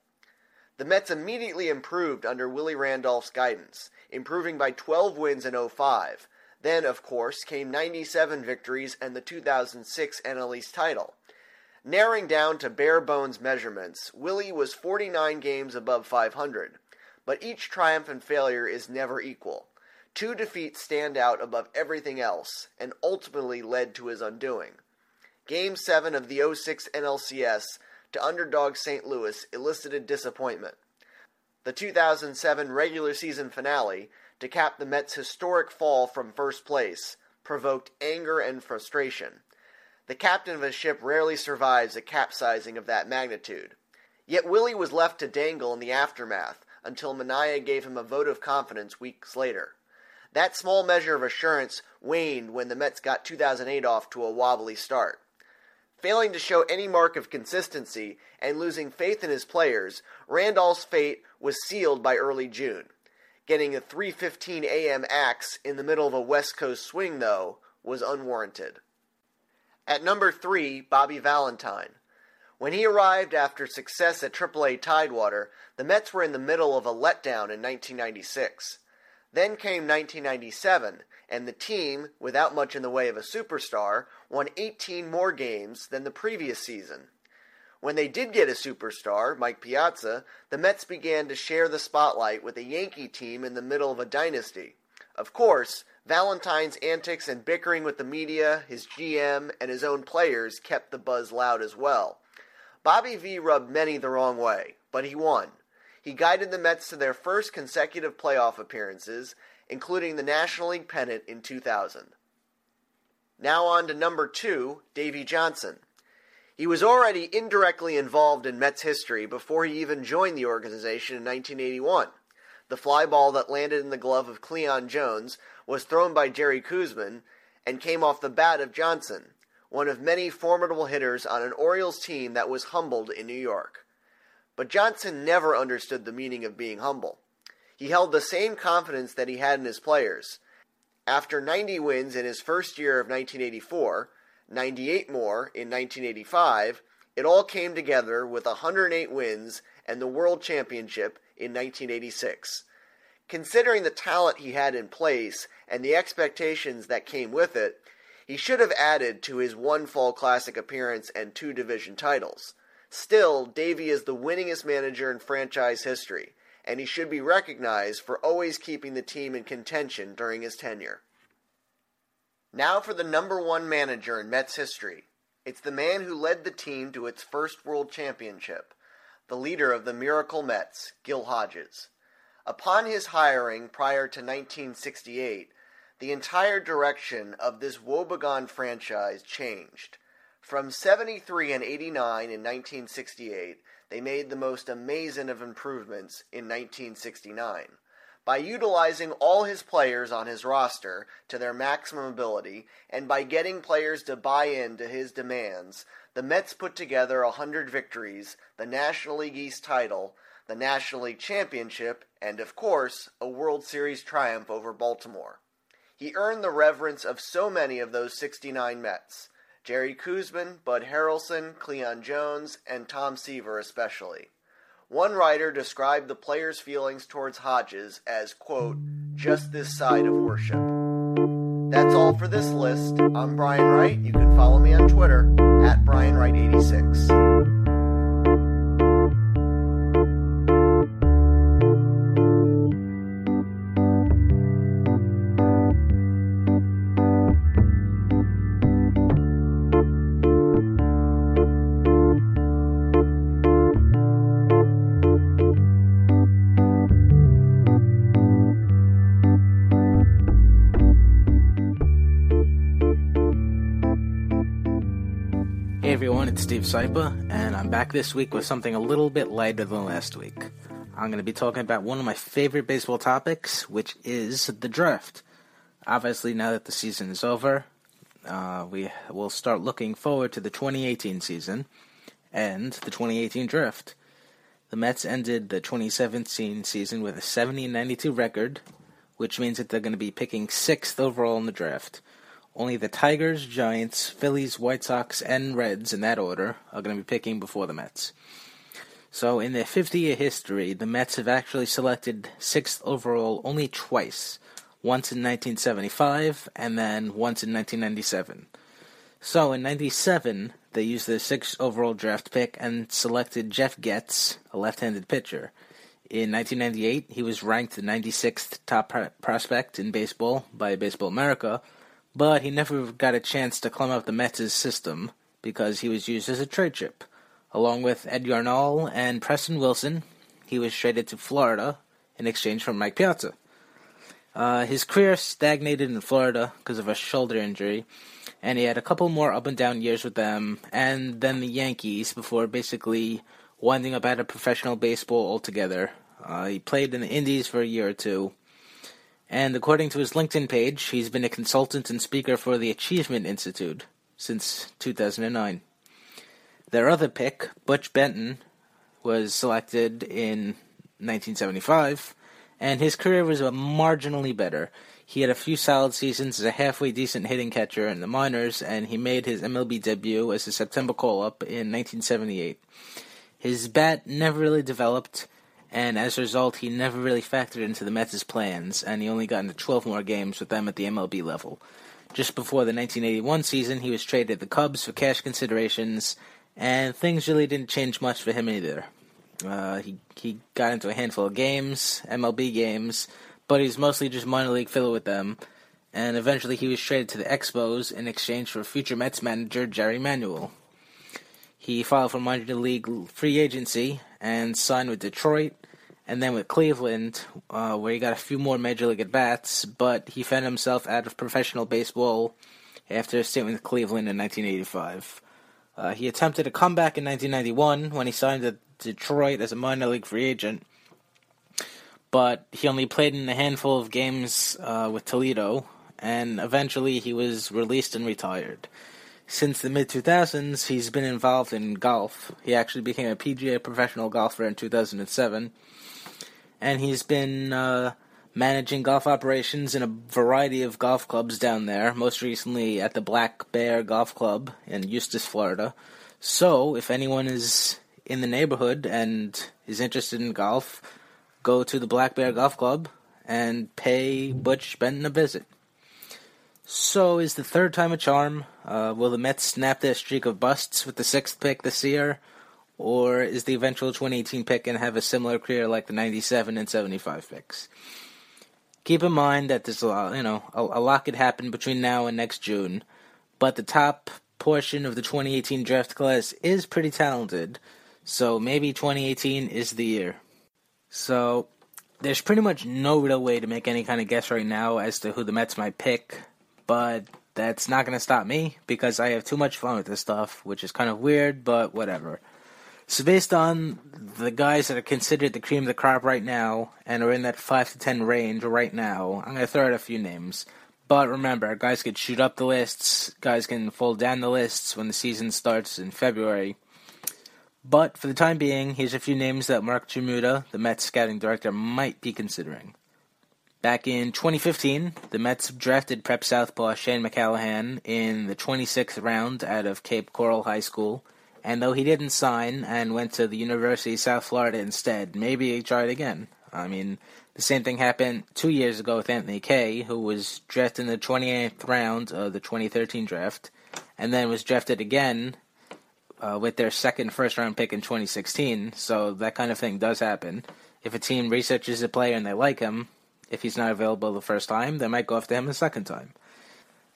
The Mets immediately improved under Willie Randolph's guidance, improving by 12 wins in 05. Then, of course, came 97 victories and the 2006 NL East title. Narrowing down to bare bones measurements, Willie was 49 games above 500, but each triumph and failure is never equal. Two defeats stand out above everything else and ultimately led to his undoing. Game 7 of the 06 NLCS to underdog St. Louis elicited disappointment. The 2007 regular season finale, to cap the Mets' historic fall from first place, provoked anger and frustration. The captain of a ship rarely survives a capsizing of that magnitude. Yet Willie was left to dangle in the aftermath until Minaya gave him a vote of confidence weeks later. That small measure of assurance waned when the Mets got 2008 off to a wobbly start. Failing to show any mark of consistency and losing faith in his players, Randolph's fate was sealed by early June. Getting a 3:15 a.m. axe in the middle of a West Coast swing though was unwarranted. At number 3, Bobby Valentine. When he arrived after success at AAA Tidewater, the Mets were in the middle of a letdown in 1996. Then came 1997, and the team, without much in the way of a superstar, won 18 more games than the previous season. When they did get a superstar, Mike Piazza, the Mets began to share the spotlight with a Yankee team in the middle of a dynasty. Of course, Valentine's antics and bickering with the media, his GM, and his own players kept the buzz loud as well. Bobby V rubbed many the wrong way, but he won. He guided the Mets to their first consecutive playoff appearances, including the National League pennant in 2000. Now on to number two, Davey Johnson. He was already indirectly involved in Mets history before he even joined the organization in 1981. The fly ball that landed in the glove of Cleon Jones was thrown by Jerry Koosman and came off the bat of Johnson, one of many formidable hitters on an Orioles team that was humbled in New York. But Johnson never understood the meaning of being humble. He held the same confidence that he had in his players. After 90 wins in his first year of 1984, 98 more in 1985, it all came together with 108 wins and the World Championship in 1986. Considering the talent he had in place and the expectations that came with it, He should have added to his one Fall Classic appearance and two division titles. Still, Davey is the winningest manager in franchise history, and he should be recognized for always keeping the team in contention during his tenure. Now for the number one manager in Mets history. It's the man who led the team to its first World Championship, the leader of the Miracle Mets, Gil Hodges. Upon his hiring prior to 1968, the entire direction of this woebegone franchise changed. From 73 and 89 in 1968, they made the most amazing of improvements in 1969. By utilizing all his players on his roster to their maximum ability, and by getting players to buy in to his demands, the Mets put together 100 victories, the National League East title, the National League Championship, and of course, a World Series triumph over Baltimore. He earned the reverence of so many of those 69 Mets Jerry Koosman, Bud Harrelson, Cleon Jones, and Tom Seaver especially. One writer described the players' feelings towards Hodges as, quote, just this side of worship. That's all for this list. I'm Brian Wright. You can follow me on Twitter at BrianWright86. It's Steve Sypa, and I'm back this week with something a little bit lighter than last week. I'm going to be talking about one of my favorite baseball topics, which is the draft. Obviously, now that the season is over, uh, we will start looking forward to the 2018 season and the 2018 draft. The Mets ended the 2017 season with a 70 92 record, which means that they're going to be picking sixth overall in the draft. Only the Tigers, Giants, Phillies, White Sox, and Reds, in that order, are going to be picking before the Mets. So, in their 50 year history, the Mets have actually selected sixth overall only twice once in 1975 and then once in 1997. So, in 97, they used their sixth overall draft pick and selected Geoff Goetz, a left handed pitcher. In 1998, he was ranked the 96th top pro- prospect in baseball by Baseball America but he never got a chance to climb up the Mets' system because he was used as a trade chip. Along with Ed Yarnall and Preston Wilson, he was traded to Florida in exchange for Mike Piazza. Uh, his career stagnated in Florida because of a shoulder injury, and he had a couple more up and down years with them, and then the Yankees before basically winding up out of professional baseball altogether. Uh, he played in the Indies for a year or two, and according to his LinkedIn page, he's been a consultant and speaker for the Achievement Institute since 2009. Their other pick, Butch Benton, was selected in 1975, and his career was marginally better. He had a few solid seasons as a halfway decent hitting catcher in the minors, and he made his MLB debut as a September call up in 1978. His bat never really developed and as a result, he never really factored into the Mets' plans, and he only got into 12 more games with them at the MLB level. Just before the 1981 season, he was traded to the Cubs for cash considerations, and things really didn't change much for him either. Uh, he he got into a handful of games, MLB games, but he's mostly just minor league filler with them. And eventually, he was traded to the Expos in exchange for future Mets manager Jerry Manuel. He filed for minor league free agency and signed with Detroit, and then with Cleveland, uh, where he got a few more major league at bats, but he found himself out of professional baseball after stint with Cleveland in 1985. Uh, he attempted a comeback in 1991 when he signed with Detroit as a minor league free agent, but he only played in a handful of games uh, with Toledo, and eventually he was released and retired. Since the mid 2000s, he's been involved in golf. He actually became a PGA professional golfer in 2007. And he's been uh, managing golf operations in a variety of golf clubs down there, most recently at the Black Bear Golf Club in Eustis, Florida. So, if anyone is in the neighborhood and is interested in golf, go to the Black Bear Golf Club and pay Butch Benton a visit. So, is the third time a charm? Uh, will the Mets snap their streak of busts with the sixth pick this year? Or is the eventual 2018 pick to have a similar career like the 97 and 75 picks? Keep in mind that there's a lot, you know, a, a lot could happen between now and next June, but the top portion of the 2018 draft class is pretty talented, so maybe 2018 is the year. So, there's pretty much no real way to make any kind of guess right now as to who the Mets might pick, but that's not going to stop me because I have too much fun with this stuff, which is kind of weird, but whatever. So, based on the guys that are considered the cream of the crop right now and are in that 5 to 10 range right now, I'm to throw out a few names. But remember, guys can shoot up the lists, guys can fold down the lists when the season starts in February. But for the time being, here's a few names that Marc Tramuta, the Mets scouting director, might be considering. Back in 2015, the Mets drafted prep southpaw Shane McClanahan in the 26th round out of Cape Coral High School and though he didn't sign and went to the University of South Florida instead, maybe he tried again. I mean, the same thing happened two years ago with Anthony Kay, who was drafted in the 28th round of the 2013 draft, and then was drafted again uh, with their second first round pick in 2016. So that kind of thing does happen. If a team researches a player and they like him, if he's not available the first time, they might go after him the second time.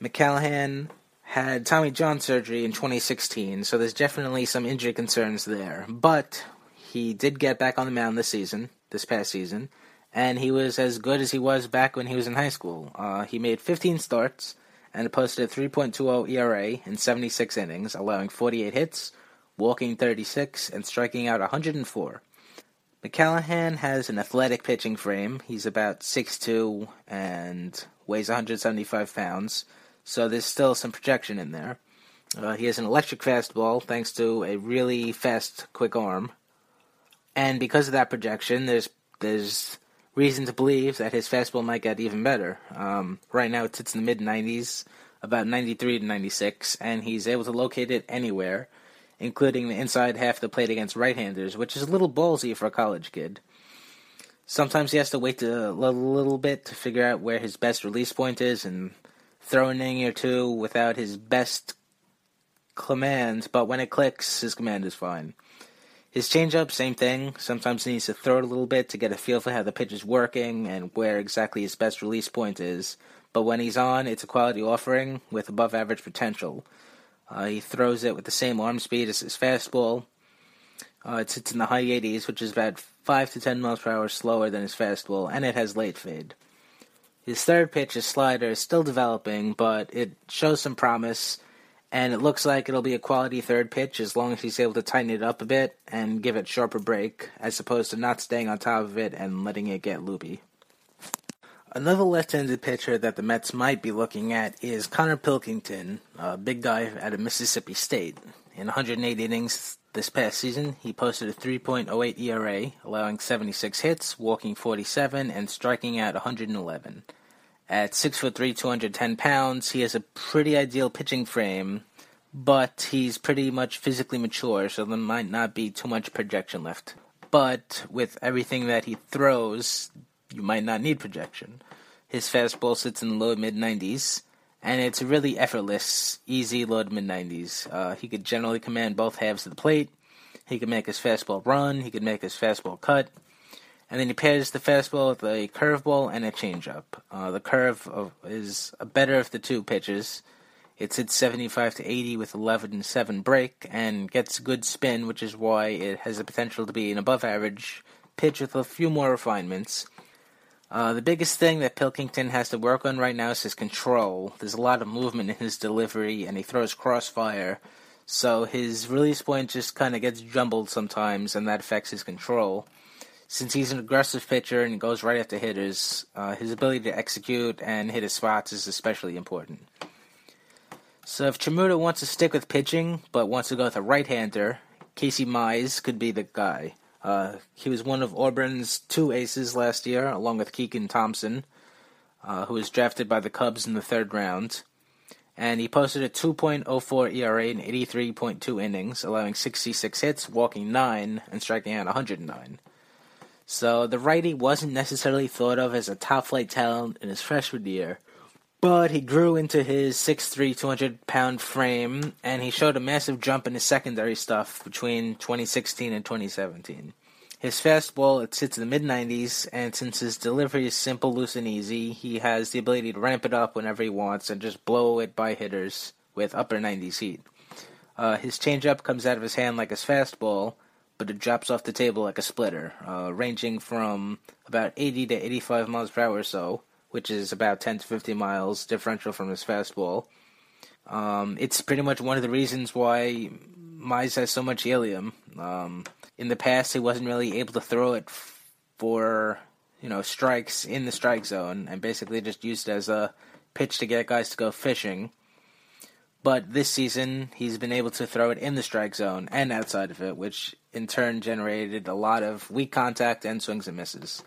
McClanahan had Tommy John surgery in 2016, so there's definitely some injury concerns there. But he did get back on the mound this season, this past season, and he was as good as he was back when he was in high school. Uh, he made 15 starts and posted a 3.20 ERA in 76 innings, allowing 48 hits, walking 36, and striking out 104. McClanahan has an athletic pitching frame. He's about 6'2 and weighs 175 pounds so there's still some projection in there. Uh, he has an electric fastball thanks to a really fast, quick arm, and because of that projection, there's there's reason to believe that his fastball might get even better. Um, right now, it sits in the mid 90s, about 93 to 96, and he's able to locate it anywhere, including the inside half of the plate against right-handers, which is a little ballsy for a college kid. Sometimes he has to wait a little bit to figure out where his best release point is, and throw an inning or two without his best commands, but when it clicks, his command is fine. His changeup, same thing. Sometimes he needs to throw it a little bit to get a feel for how the pitch is working and where exactly his best release point is. But when he's on, it's a quality offering with above average potential. Uh, he throws it with the same arm speed as his fastball. Uh, it sits in the high 80s, which is about 5 to 10 miles per hour slower than his fastball, and it has late fade. His third pitch, his slider, is still developing, but it shows some promise, and it looks like it'll be a quality third pitch as long as he's able to tighten it up a bit and give it sharper break, as opposed to not staying on top of it and letting it get loopy. Another left-handed pitcher that the Mets might be looking at is Connor Pilkington, a big guy out of Mississippi State. In 108 innings this past season, he posted a 3.08 ERA, allowing 76 hits, walking 47, and striking out 111. At 6'3", 210 pounds, he has a pretty ideal pitching frame, but he's pretty much physically mature, so there might not be too much projection left. But with everything that he throws, you might not need projection. His fastball sits in the low mid 90s, and it's really effortless, easy low to mid 90s. Uh, he could generally command both halves of the plate. He could make his fastball run. He could make his fastball cut. And then he pairs the fastball with a curveball and a changeup. Uh, the curve of, is a better of the two pitches. It's at 75 to 80 with 11 and 7 break and gets good spin, which is why it has the potential to be an above average pitch with a few more refinements. Uh, the biggest thing that Pilkington has to work on right now is his control. There's a lot of movement in his delivery, and he throws crossfire, so his release point just kind of gets jumbled sometimes, and that affects his control. Since he's an aggressive pitcher and goes right after hitters, uh, his ability to execute and hit his spots is especially important. So if Tramuta wants to stick with pitching, but wants to go with a right-hander, Casey Mize could be the guy. Uh, he was one of Auburn's two aces last year, along with Keegan Thompson, uh, who was drafted by the Cubs in the third round. And he posted a 2.04 ERA in 83.2 innings, allowing 66 hits, walking 9, and striking out 109. So the righty wasn't necessarily thought of as a top flight talent in his freshman year, But he grew into his 6'3", 200 pound frame, and he showed a massive jump in his secondary stuff between 2016 and 2017. His fastball it sits in the mid 90s, and since his delivery is simple, loose, and easy, he has the ability to ramp it up whenever he wants and just blow it by hitters with upper 90s heat. Uh, his changeup comes out of his hand like his fastball, but it drops off the table like a splitter, uh, ranging from about 80 to 85 miles per hour or so, which is about 10 to 50 miles differential from his fastball. Um, it's pretty much one of the reasons why Mize has so much helium. Um, in the past, he wasn't really able to throw it for you know strikes in the strike zone, and basically just used as a pitch to get guys to go fishing. But this season, he's been able to throw it in the strike zone and outside of it, which in turn generated a lot of weak contact and swings and misses.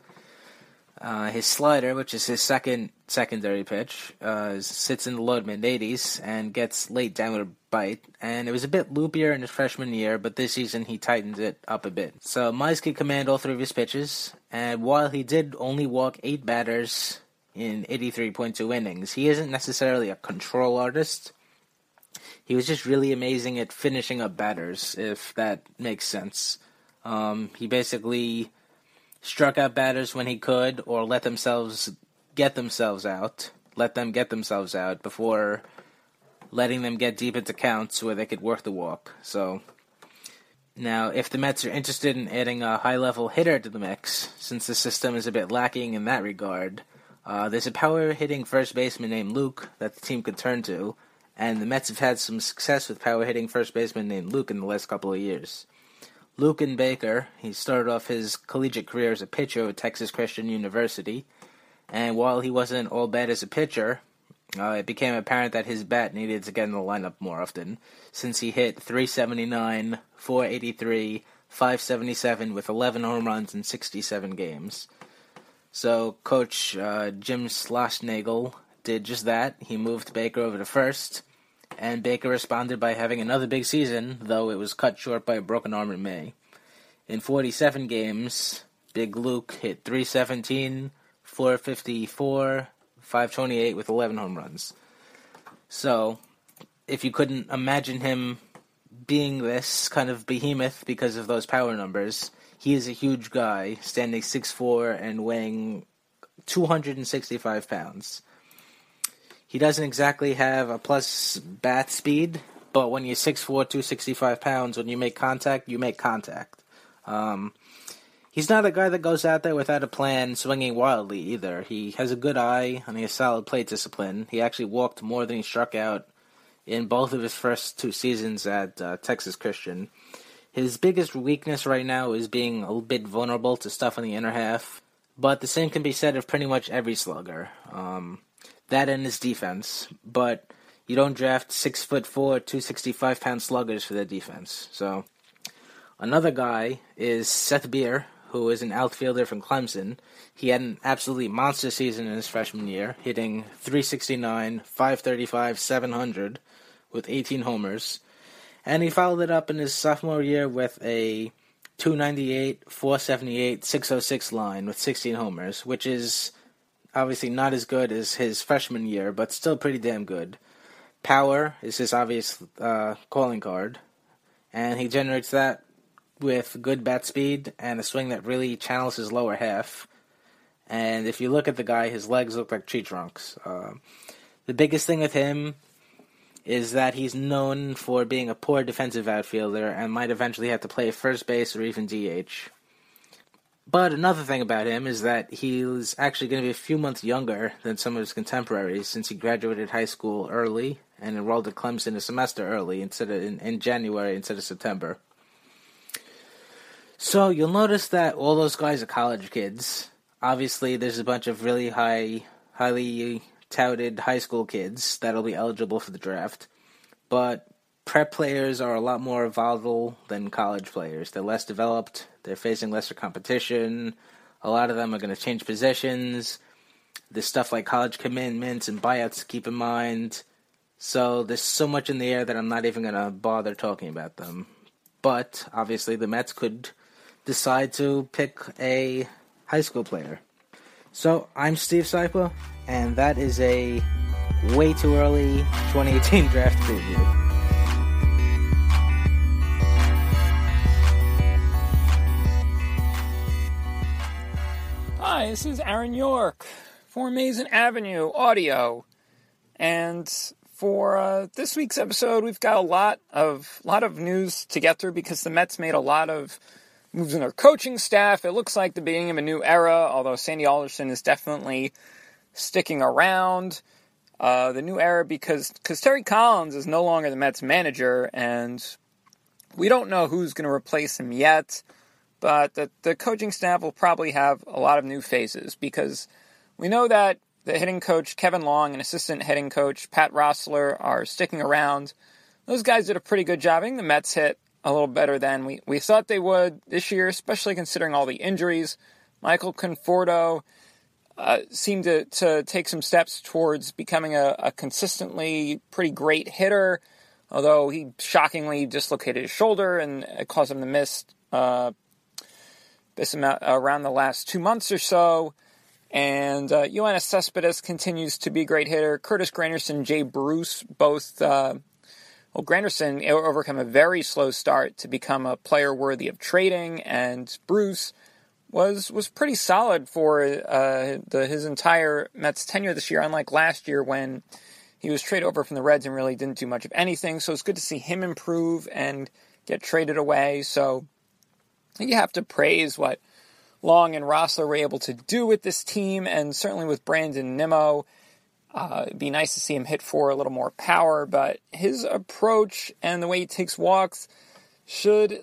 Uh, his slider, which is his second secondary pitch, uh, sits in the low mid 80s and gets late downward bite. And it was a bit loopier in his freshman year, but this season he tightened it up a bit. So Mize could command all three of his pitches, and while he did only walk eight batters in 83.2 innings, he isn't necessarily a control artist. He was just really amazing at finishing up batters, if that makes sense. Um, he basically struck out batters when he could, or let themselves get themselves out, let them get themselves out before letting them get deep into counts where they could work the walk. So now, if the Mets are interested in adding a high-level hitter to the mix, since the system is a bit lacking in that regard, uh, there's a power-hitting first baseman named Luke that the team could turn to, and the Mets have had some success with power-hitting first baseman named Luke in the last couple of years. Luken Baker, he started off his collegiate career as a pitcher at Texas Christian University, and while he wasn't all bad as a pitcher, uh, it became apparent that his bat needed to get in the lineup more often, since he hit 379, 483, 577 with 11 home runs in 67 games. So, Coach uh, Jim Schlossnagle did just that. He moved Baker over to first and Baker responded by having another big season, though it was cut short by a broken arm in May. In 47 games, Big Luke hit 317, 454, 528 with 11 home runs. So, if you couldn't imagine him being this kind of behemoth because of those power numbers, he is a huge guy, standing 6'4 and weighing 265 pounds. He doesn't exactly have a plus bat speed, but when you're 6'4", 265 pounds, when you make contact, you make contact. Um, he's not a guy that goes out there without a plan, swinging wildly either. He has a good eye and he has solid plate discipline. He actually walked more than he struck out in both of his first two seasons at uh, Texas Christian. His biggest weakness right now is being a bit vulnerable to stuff on the inner half, but the same can be said of pretty much every slugger. Um, that and his defense. But you don't draft six foot four, two sixty five pound sluggers for their defense. So another guy is Seth Beer, who is an outfielder from Clemson. He had an absolutely monster season in his freshman year, hitting 369, 535, 700 with 18 homers. And he followed it up in his sophomore year with a 298, 478, 606 line with 16 homers, which is obviously not as good as his freshman year, but still pretty damn good. Power is his obvious uh, calling card, and he generates that with good bat speed and a swing that really channels his lower half. And if you look at the guy, his legs look like tree trunks. Uh, the biggest thing with him is that he's known for being a poor defensive outfielder and might eventually have to play first base or even DH. But another thing about him is that he's actually going to be a few months younger than some of his contemporaries since he graduated high school early and enrolled at Clemson a semester early instead of in, in January instead of September. So you'll notice that all those guys are college kids. Obviously, there's a bunch of really high, highly touted high school kids that'll be eligible for the draft. But prep players are a lot more volatile than college players. They're less developed, they're facing lesser competition. A lot of them are going to change positions. There's stuff like college commitments and buyouts to keep in mind. So there's so much in the air that I'm not even going to bother talking about them. But obviously, the Mets could decide to pick a high school player. So I'm Steve Sypa, and that is a way too early 2018 draft preview. Hi, this is Aaron York for Amazin' Avenue Audio, and for uh, this week's episode, we've got a lot of lot of news to get through because the Mets made a lot of moves in their coaching staff. It looks like the beginning of a new era, although Sandy Alderson is definitely sticking around. Uh, the new era because because Terry Collins is no longer the Mets manager, and we don't know who's going to replace him yet but the, the coaching staff will probably have a lot of new faces because we know that the hitting coach Kevin Long and assistant hitting coach Pat Roessler are sticking around. Those guys did a pretty good job. I think the Mets hit a little better than we, we thought they would this year, especially considering all the injuries. Michael Conforto uh, seemed to, to take some steps towards becoming a, a consistently pretty great hitter, although he shockingly dislocated his shoulder and it caused him to miss uh, this amount around the last two months or so. And uh, Yoenis Cespedes continues to be a great hitter. Curtis Granderson, Jay Bruce, both. Uh, well, Granderson overcome a very slow start to become a player worthy of trading, and Bruce was was pretty solid for uh, the, his entire Mets tenure this year. Unlike last year when he was traded over from the Reds and really didn't do much of anything, so it's good to see him improve and get traded away. So you have to praise what Long and Roessler were able to do with this team, and certainly with Brandon Nimmo. Uh, it'd be nice to see him hit for a little more power, but his approach and the way he takes walks should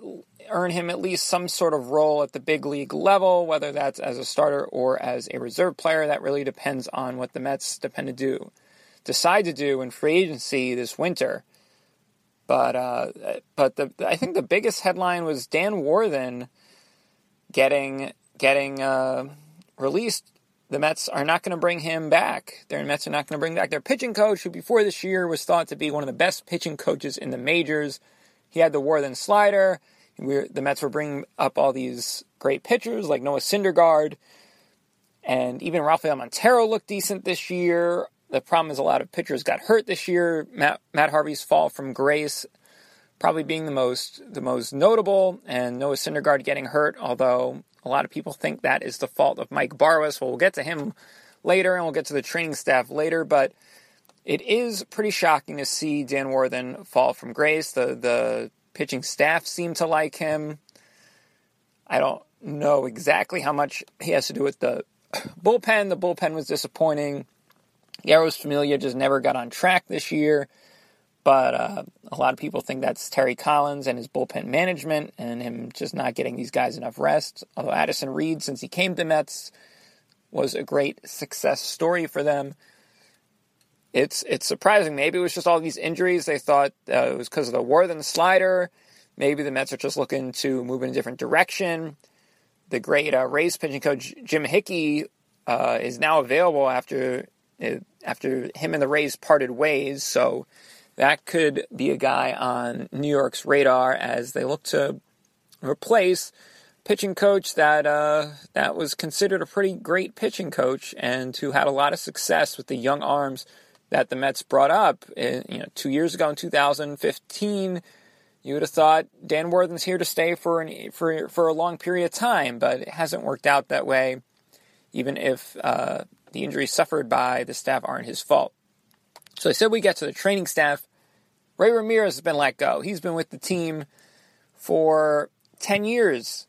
earn him at least some sort of role at the big league level, whether that's as a starter or as a reserve player. That really depends on what the Mets depend to do, decide to do in free agency this winter. But uh, but the I think the biggest headline was Dan Warthen getting getting uh, released. The Mets are not going to bring him back. Their Mets are not going to bring back their pitching coach, who before this year was thought to be one of the best pitching coaches in the majors. He had the Warthen slider. We the Mets were bringing up all these great pitchers like Noah Syndergaard, and even Rafael Montero looked decent this year. The problem is a lot of pitchers got hurt this year. Matt, Matt Harvey's fall from grace probably being the most the most notable, and Noah Syndergaard getting hurt. Although a lot of people think that is the fault of Mike Barwis. Well, we'll get to him later, and we'll get to the training staff later. But it is pretty shocking to see Dan Warthen fall from grace. The the pitching staff seem to like him. I don't know exactly how much he has to do with the bullpen. The bullpen was disappointing. Jeurys Familia just never got on track this year. But uh, a lot of people think that's Terry Collins and his bullpen management and him just not getting these guys enough rest. Although Addison Reed, since he came to Mets, was a great success story for them. It's it's surprising. Maybe it was just all these injuries. They thought uh, it was because of the Warthen slider. Maybe the Mets are just looking to move in a different direction. The great uh, Rays pitching coach Jim Hickey uh, is now available after after him and the Rays parted ways. So that could be a guy on New York's radar as they look to replace pitching coach that uh, that was considered a pretty great pitching coach and who had a lot of success with the young arms that the Mets brought up. In, you know, two years ago in 2015, you would have thought Dan Warthen's here to stay for an, for for a long period of time, but it hasn't worked out that way. Even if uh, the injuries suffered by the staff aren't his fault. So I said we get to the training staff. Ray Ramirez has been let go. He's been with the team for 10 years,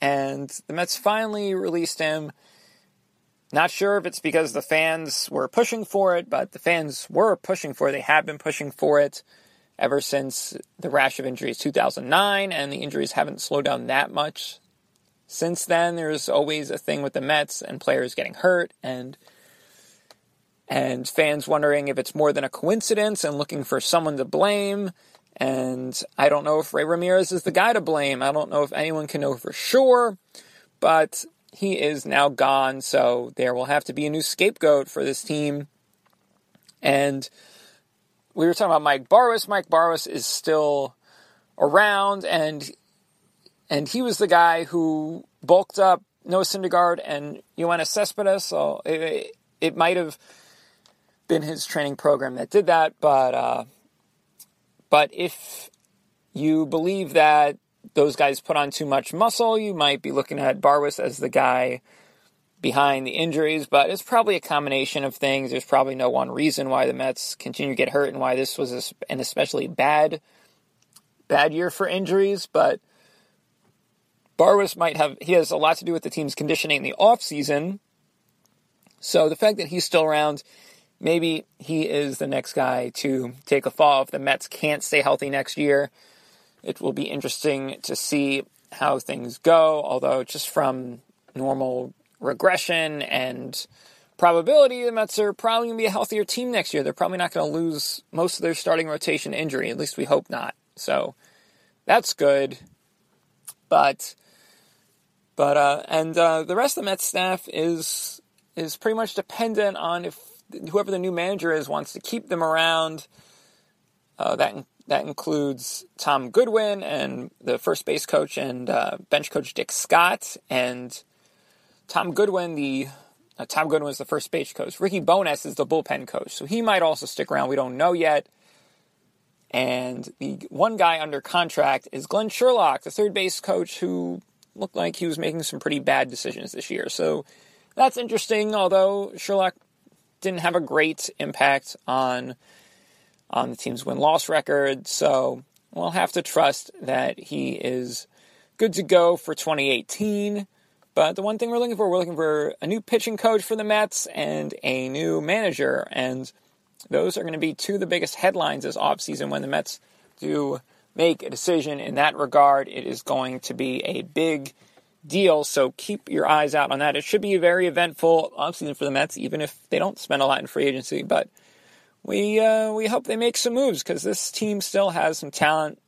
and the Mets finally released him. Not sure if it's because the fans were pushing for it, but the fans were pushing for it. They have been pushing for it ever since the rash of injuries 2009, and the injuries haven't slowed down that much since then. There's always a thing with the Mets and players getting hurt and and fans wondering if it's more than a coincidence and looking for someone to blame. And I don't know if Ray Ramirez is the guy to blame. I don't know if anyone can know for sure, but he is now gone, so there will have to be a new scapegoat for this team. And we were talking about Mike Barwis. Mike Barwis is still around, and and he was the guy who bulked up Noah Syndergaard and Yoenis Cespedes. So it, it might have been his training program that did that. But uh, but if you believe that those guys put on too much muscle, you might be looking at Barwis as the guy behind the injuries, but it's probably a combination of things. There's probably no one reason why the Mets continue to get hurt and why this was an especially bad bad year for injuries, but Barwis might have he has a lot to do with the team's conditioning in the off season. So the fact that he's still around, maybe he is the next guy to take a fall if the Mets can't stay healthy next year. It will be interesting to see how things go, although just from normal regression and probability, the Mets are probably going to be a healthier team next year. They're probably not going to lose most of their starting rotation injury. At least we hope not. So that's good. But but uh, and uh, the rest of the Mets staff is is pretty much dependent on if whoever the new manager is wants to keep them around. Uh, that that includes Tom Goodwin and the first base coach and uh, bench coach Dick Scott and Tom Goodwin, the uh, Tom Goodwin is the first base coach. Ricky Bones is the bullpen coach, so he might also stick around. We don't know yet. And the one guy under contract is Glenn Sherlock, the third base coach, who looked like he was making some pretty bad decisions this year. So that's interesting. Although Sherlock didn't have a great impact on on the team's win loss record, so we'll have to trust that he is good to go for 2018. But the one thing we're looking for, we're looking for a new pitching coach for the Mets and a new manager. And those are going to be two of the biggest headlines this offseason when the Mets do make a decision in that regard. It is going to be a big deal, so keep your eyes out on that. It should be a very eventful offseason for the Mets, even if they don't spend a lot in free agency. But we uh, we hope they make some moves because this team still has some talent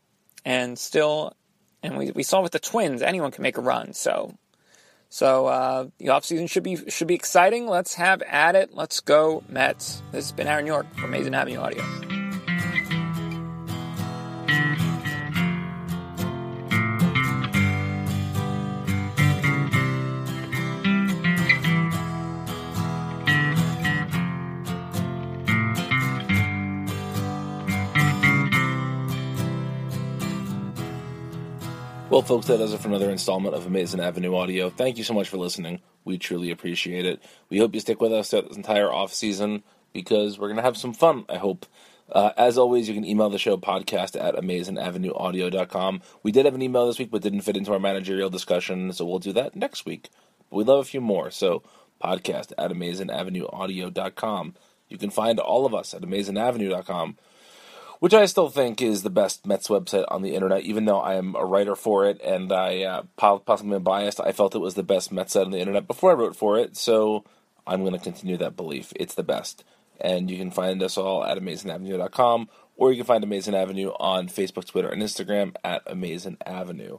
and still, and we, we saw with the Twins, anyone can make a run. So so uh, the offseason should be should be exciting. Let's have at it. Let's go Mets. This has been Aaron York from Amazin' Avenue Audio. Well, folks, that does it for another installment of Amazin' Avenue Audio. Thank you so much for listening. We truly appreciate it. We hope you stick with us throughout this entire off season because we're going to have some fun, I hope. Uh, as always, you can email the show podcast at amazingavenueaudio.com. We did have an email this week, but didn't fit into our managerial discussion, so we'll do that next week. But we'd love a few more, so podcast at amazingavenueaudio.com. You can find all of us at amazingavenue.com which I still think is the best Mets website on the internet, even though I am a writer for it and I uh, possibly am biased. I felt it was the best Mets site on the internet before I wrote for it, so I'm going to continue that belief. It's the best. And you can find us all at amazingavenue.com, or you can find Amazin' Avenue on Facebook, Twitter, and Instagram at Amazin' Avenue.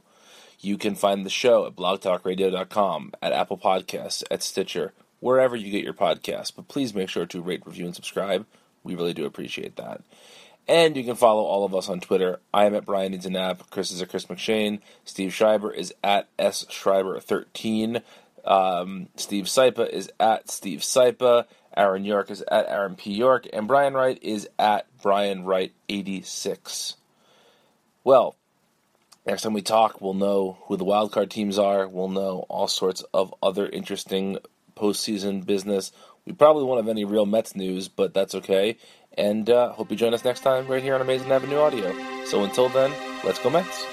You can find the show at blogtalkradio.com, at Apple Podcasts, at Stitcher, wherever you get your podcasts. But please make sure to rate, review, and subscribe. We really do appreciate that. And you can follow all of us on Twitter. I am at Brian Needs a Nap. Chris is at Chris McShane. Steve Schreiber is at S Schreiber13. Um, Steve Sypa is at Steve Sypa. Aaron York is at Aaron P. York. And Brian Wright is at Brian Wright 86. Well, next time we talk, we'll know who the wildcard teams are. We'll know all sorts of other interesting postseason business. We probably won't have any real Mets news, but that's okay. And uh, hope you join us next time right here on Amazin' Avenue Audio. So until then, let's go Mets.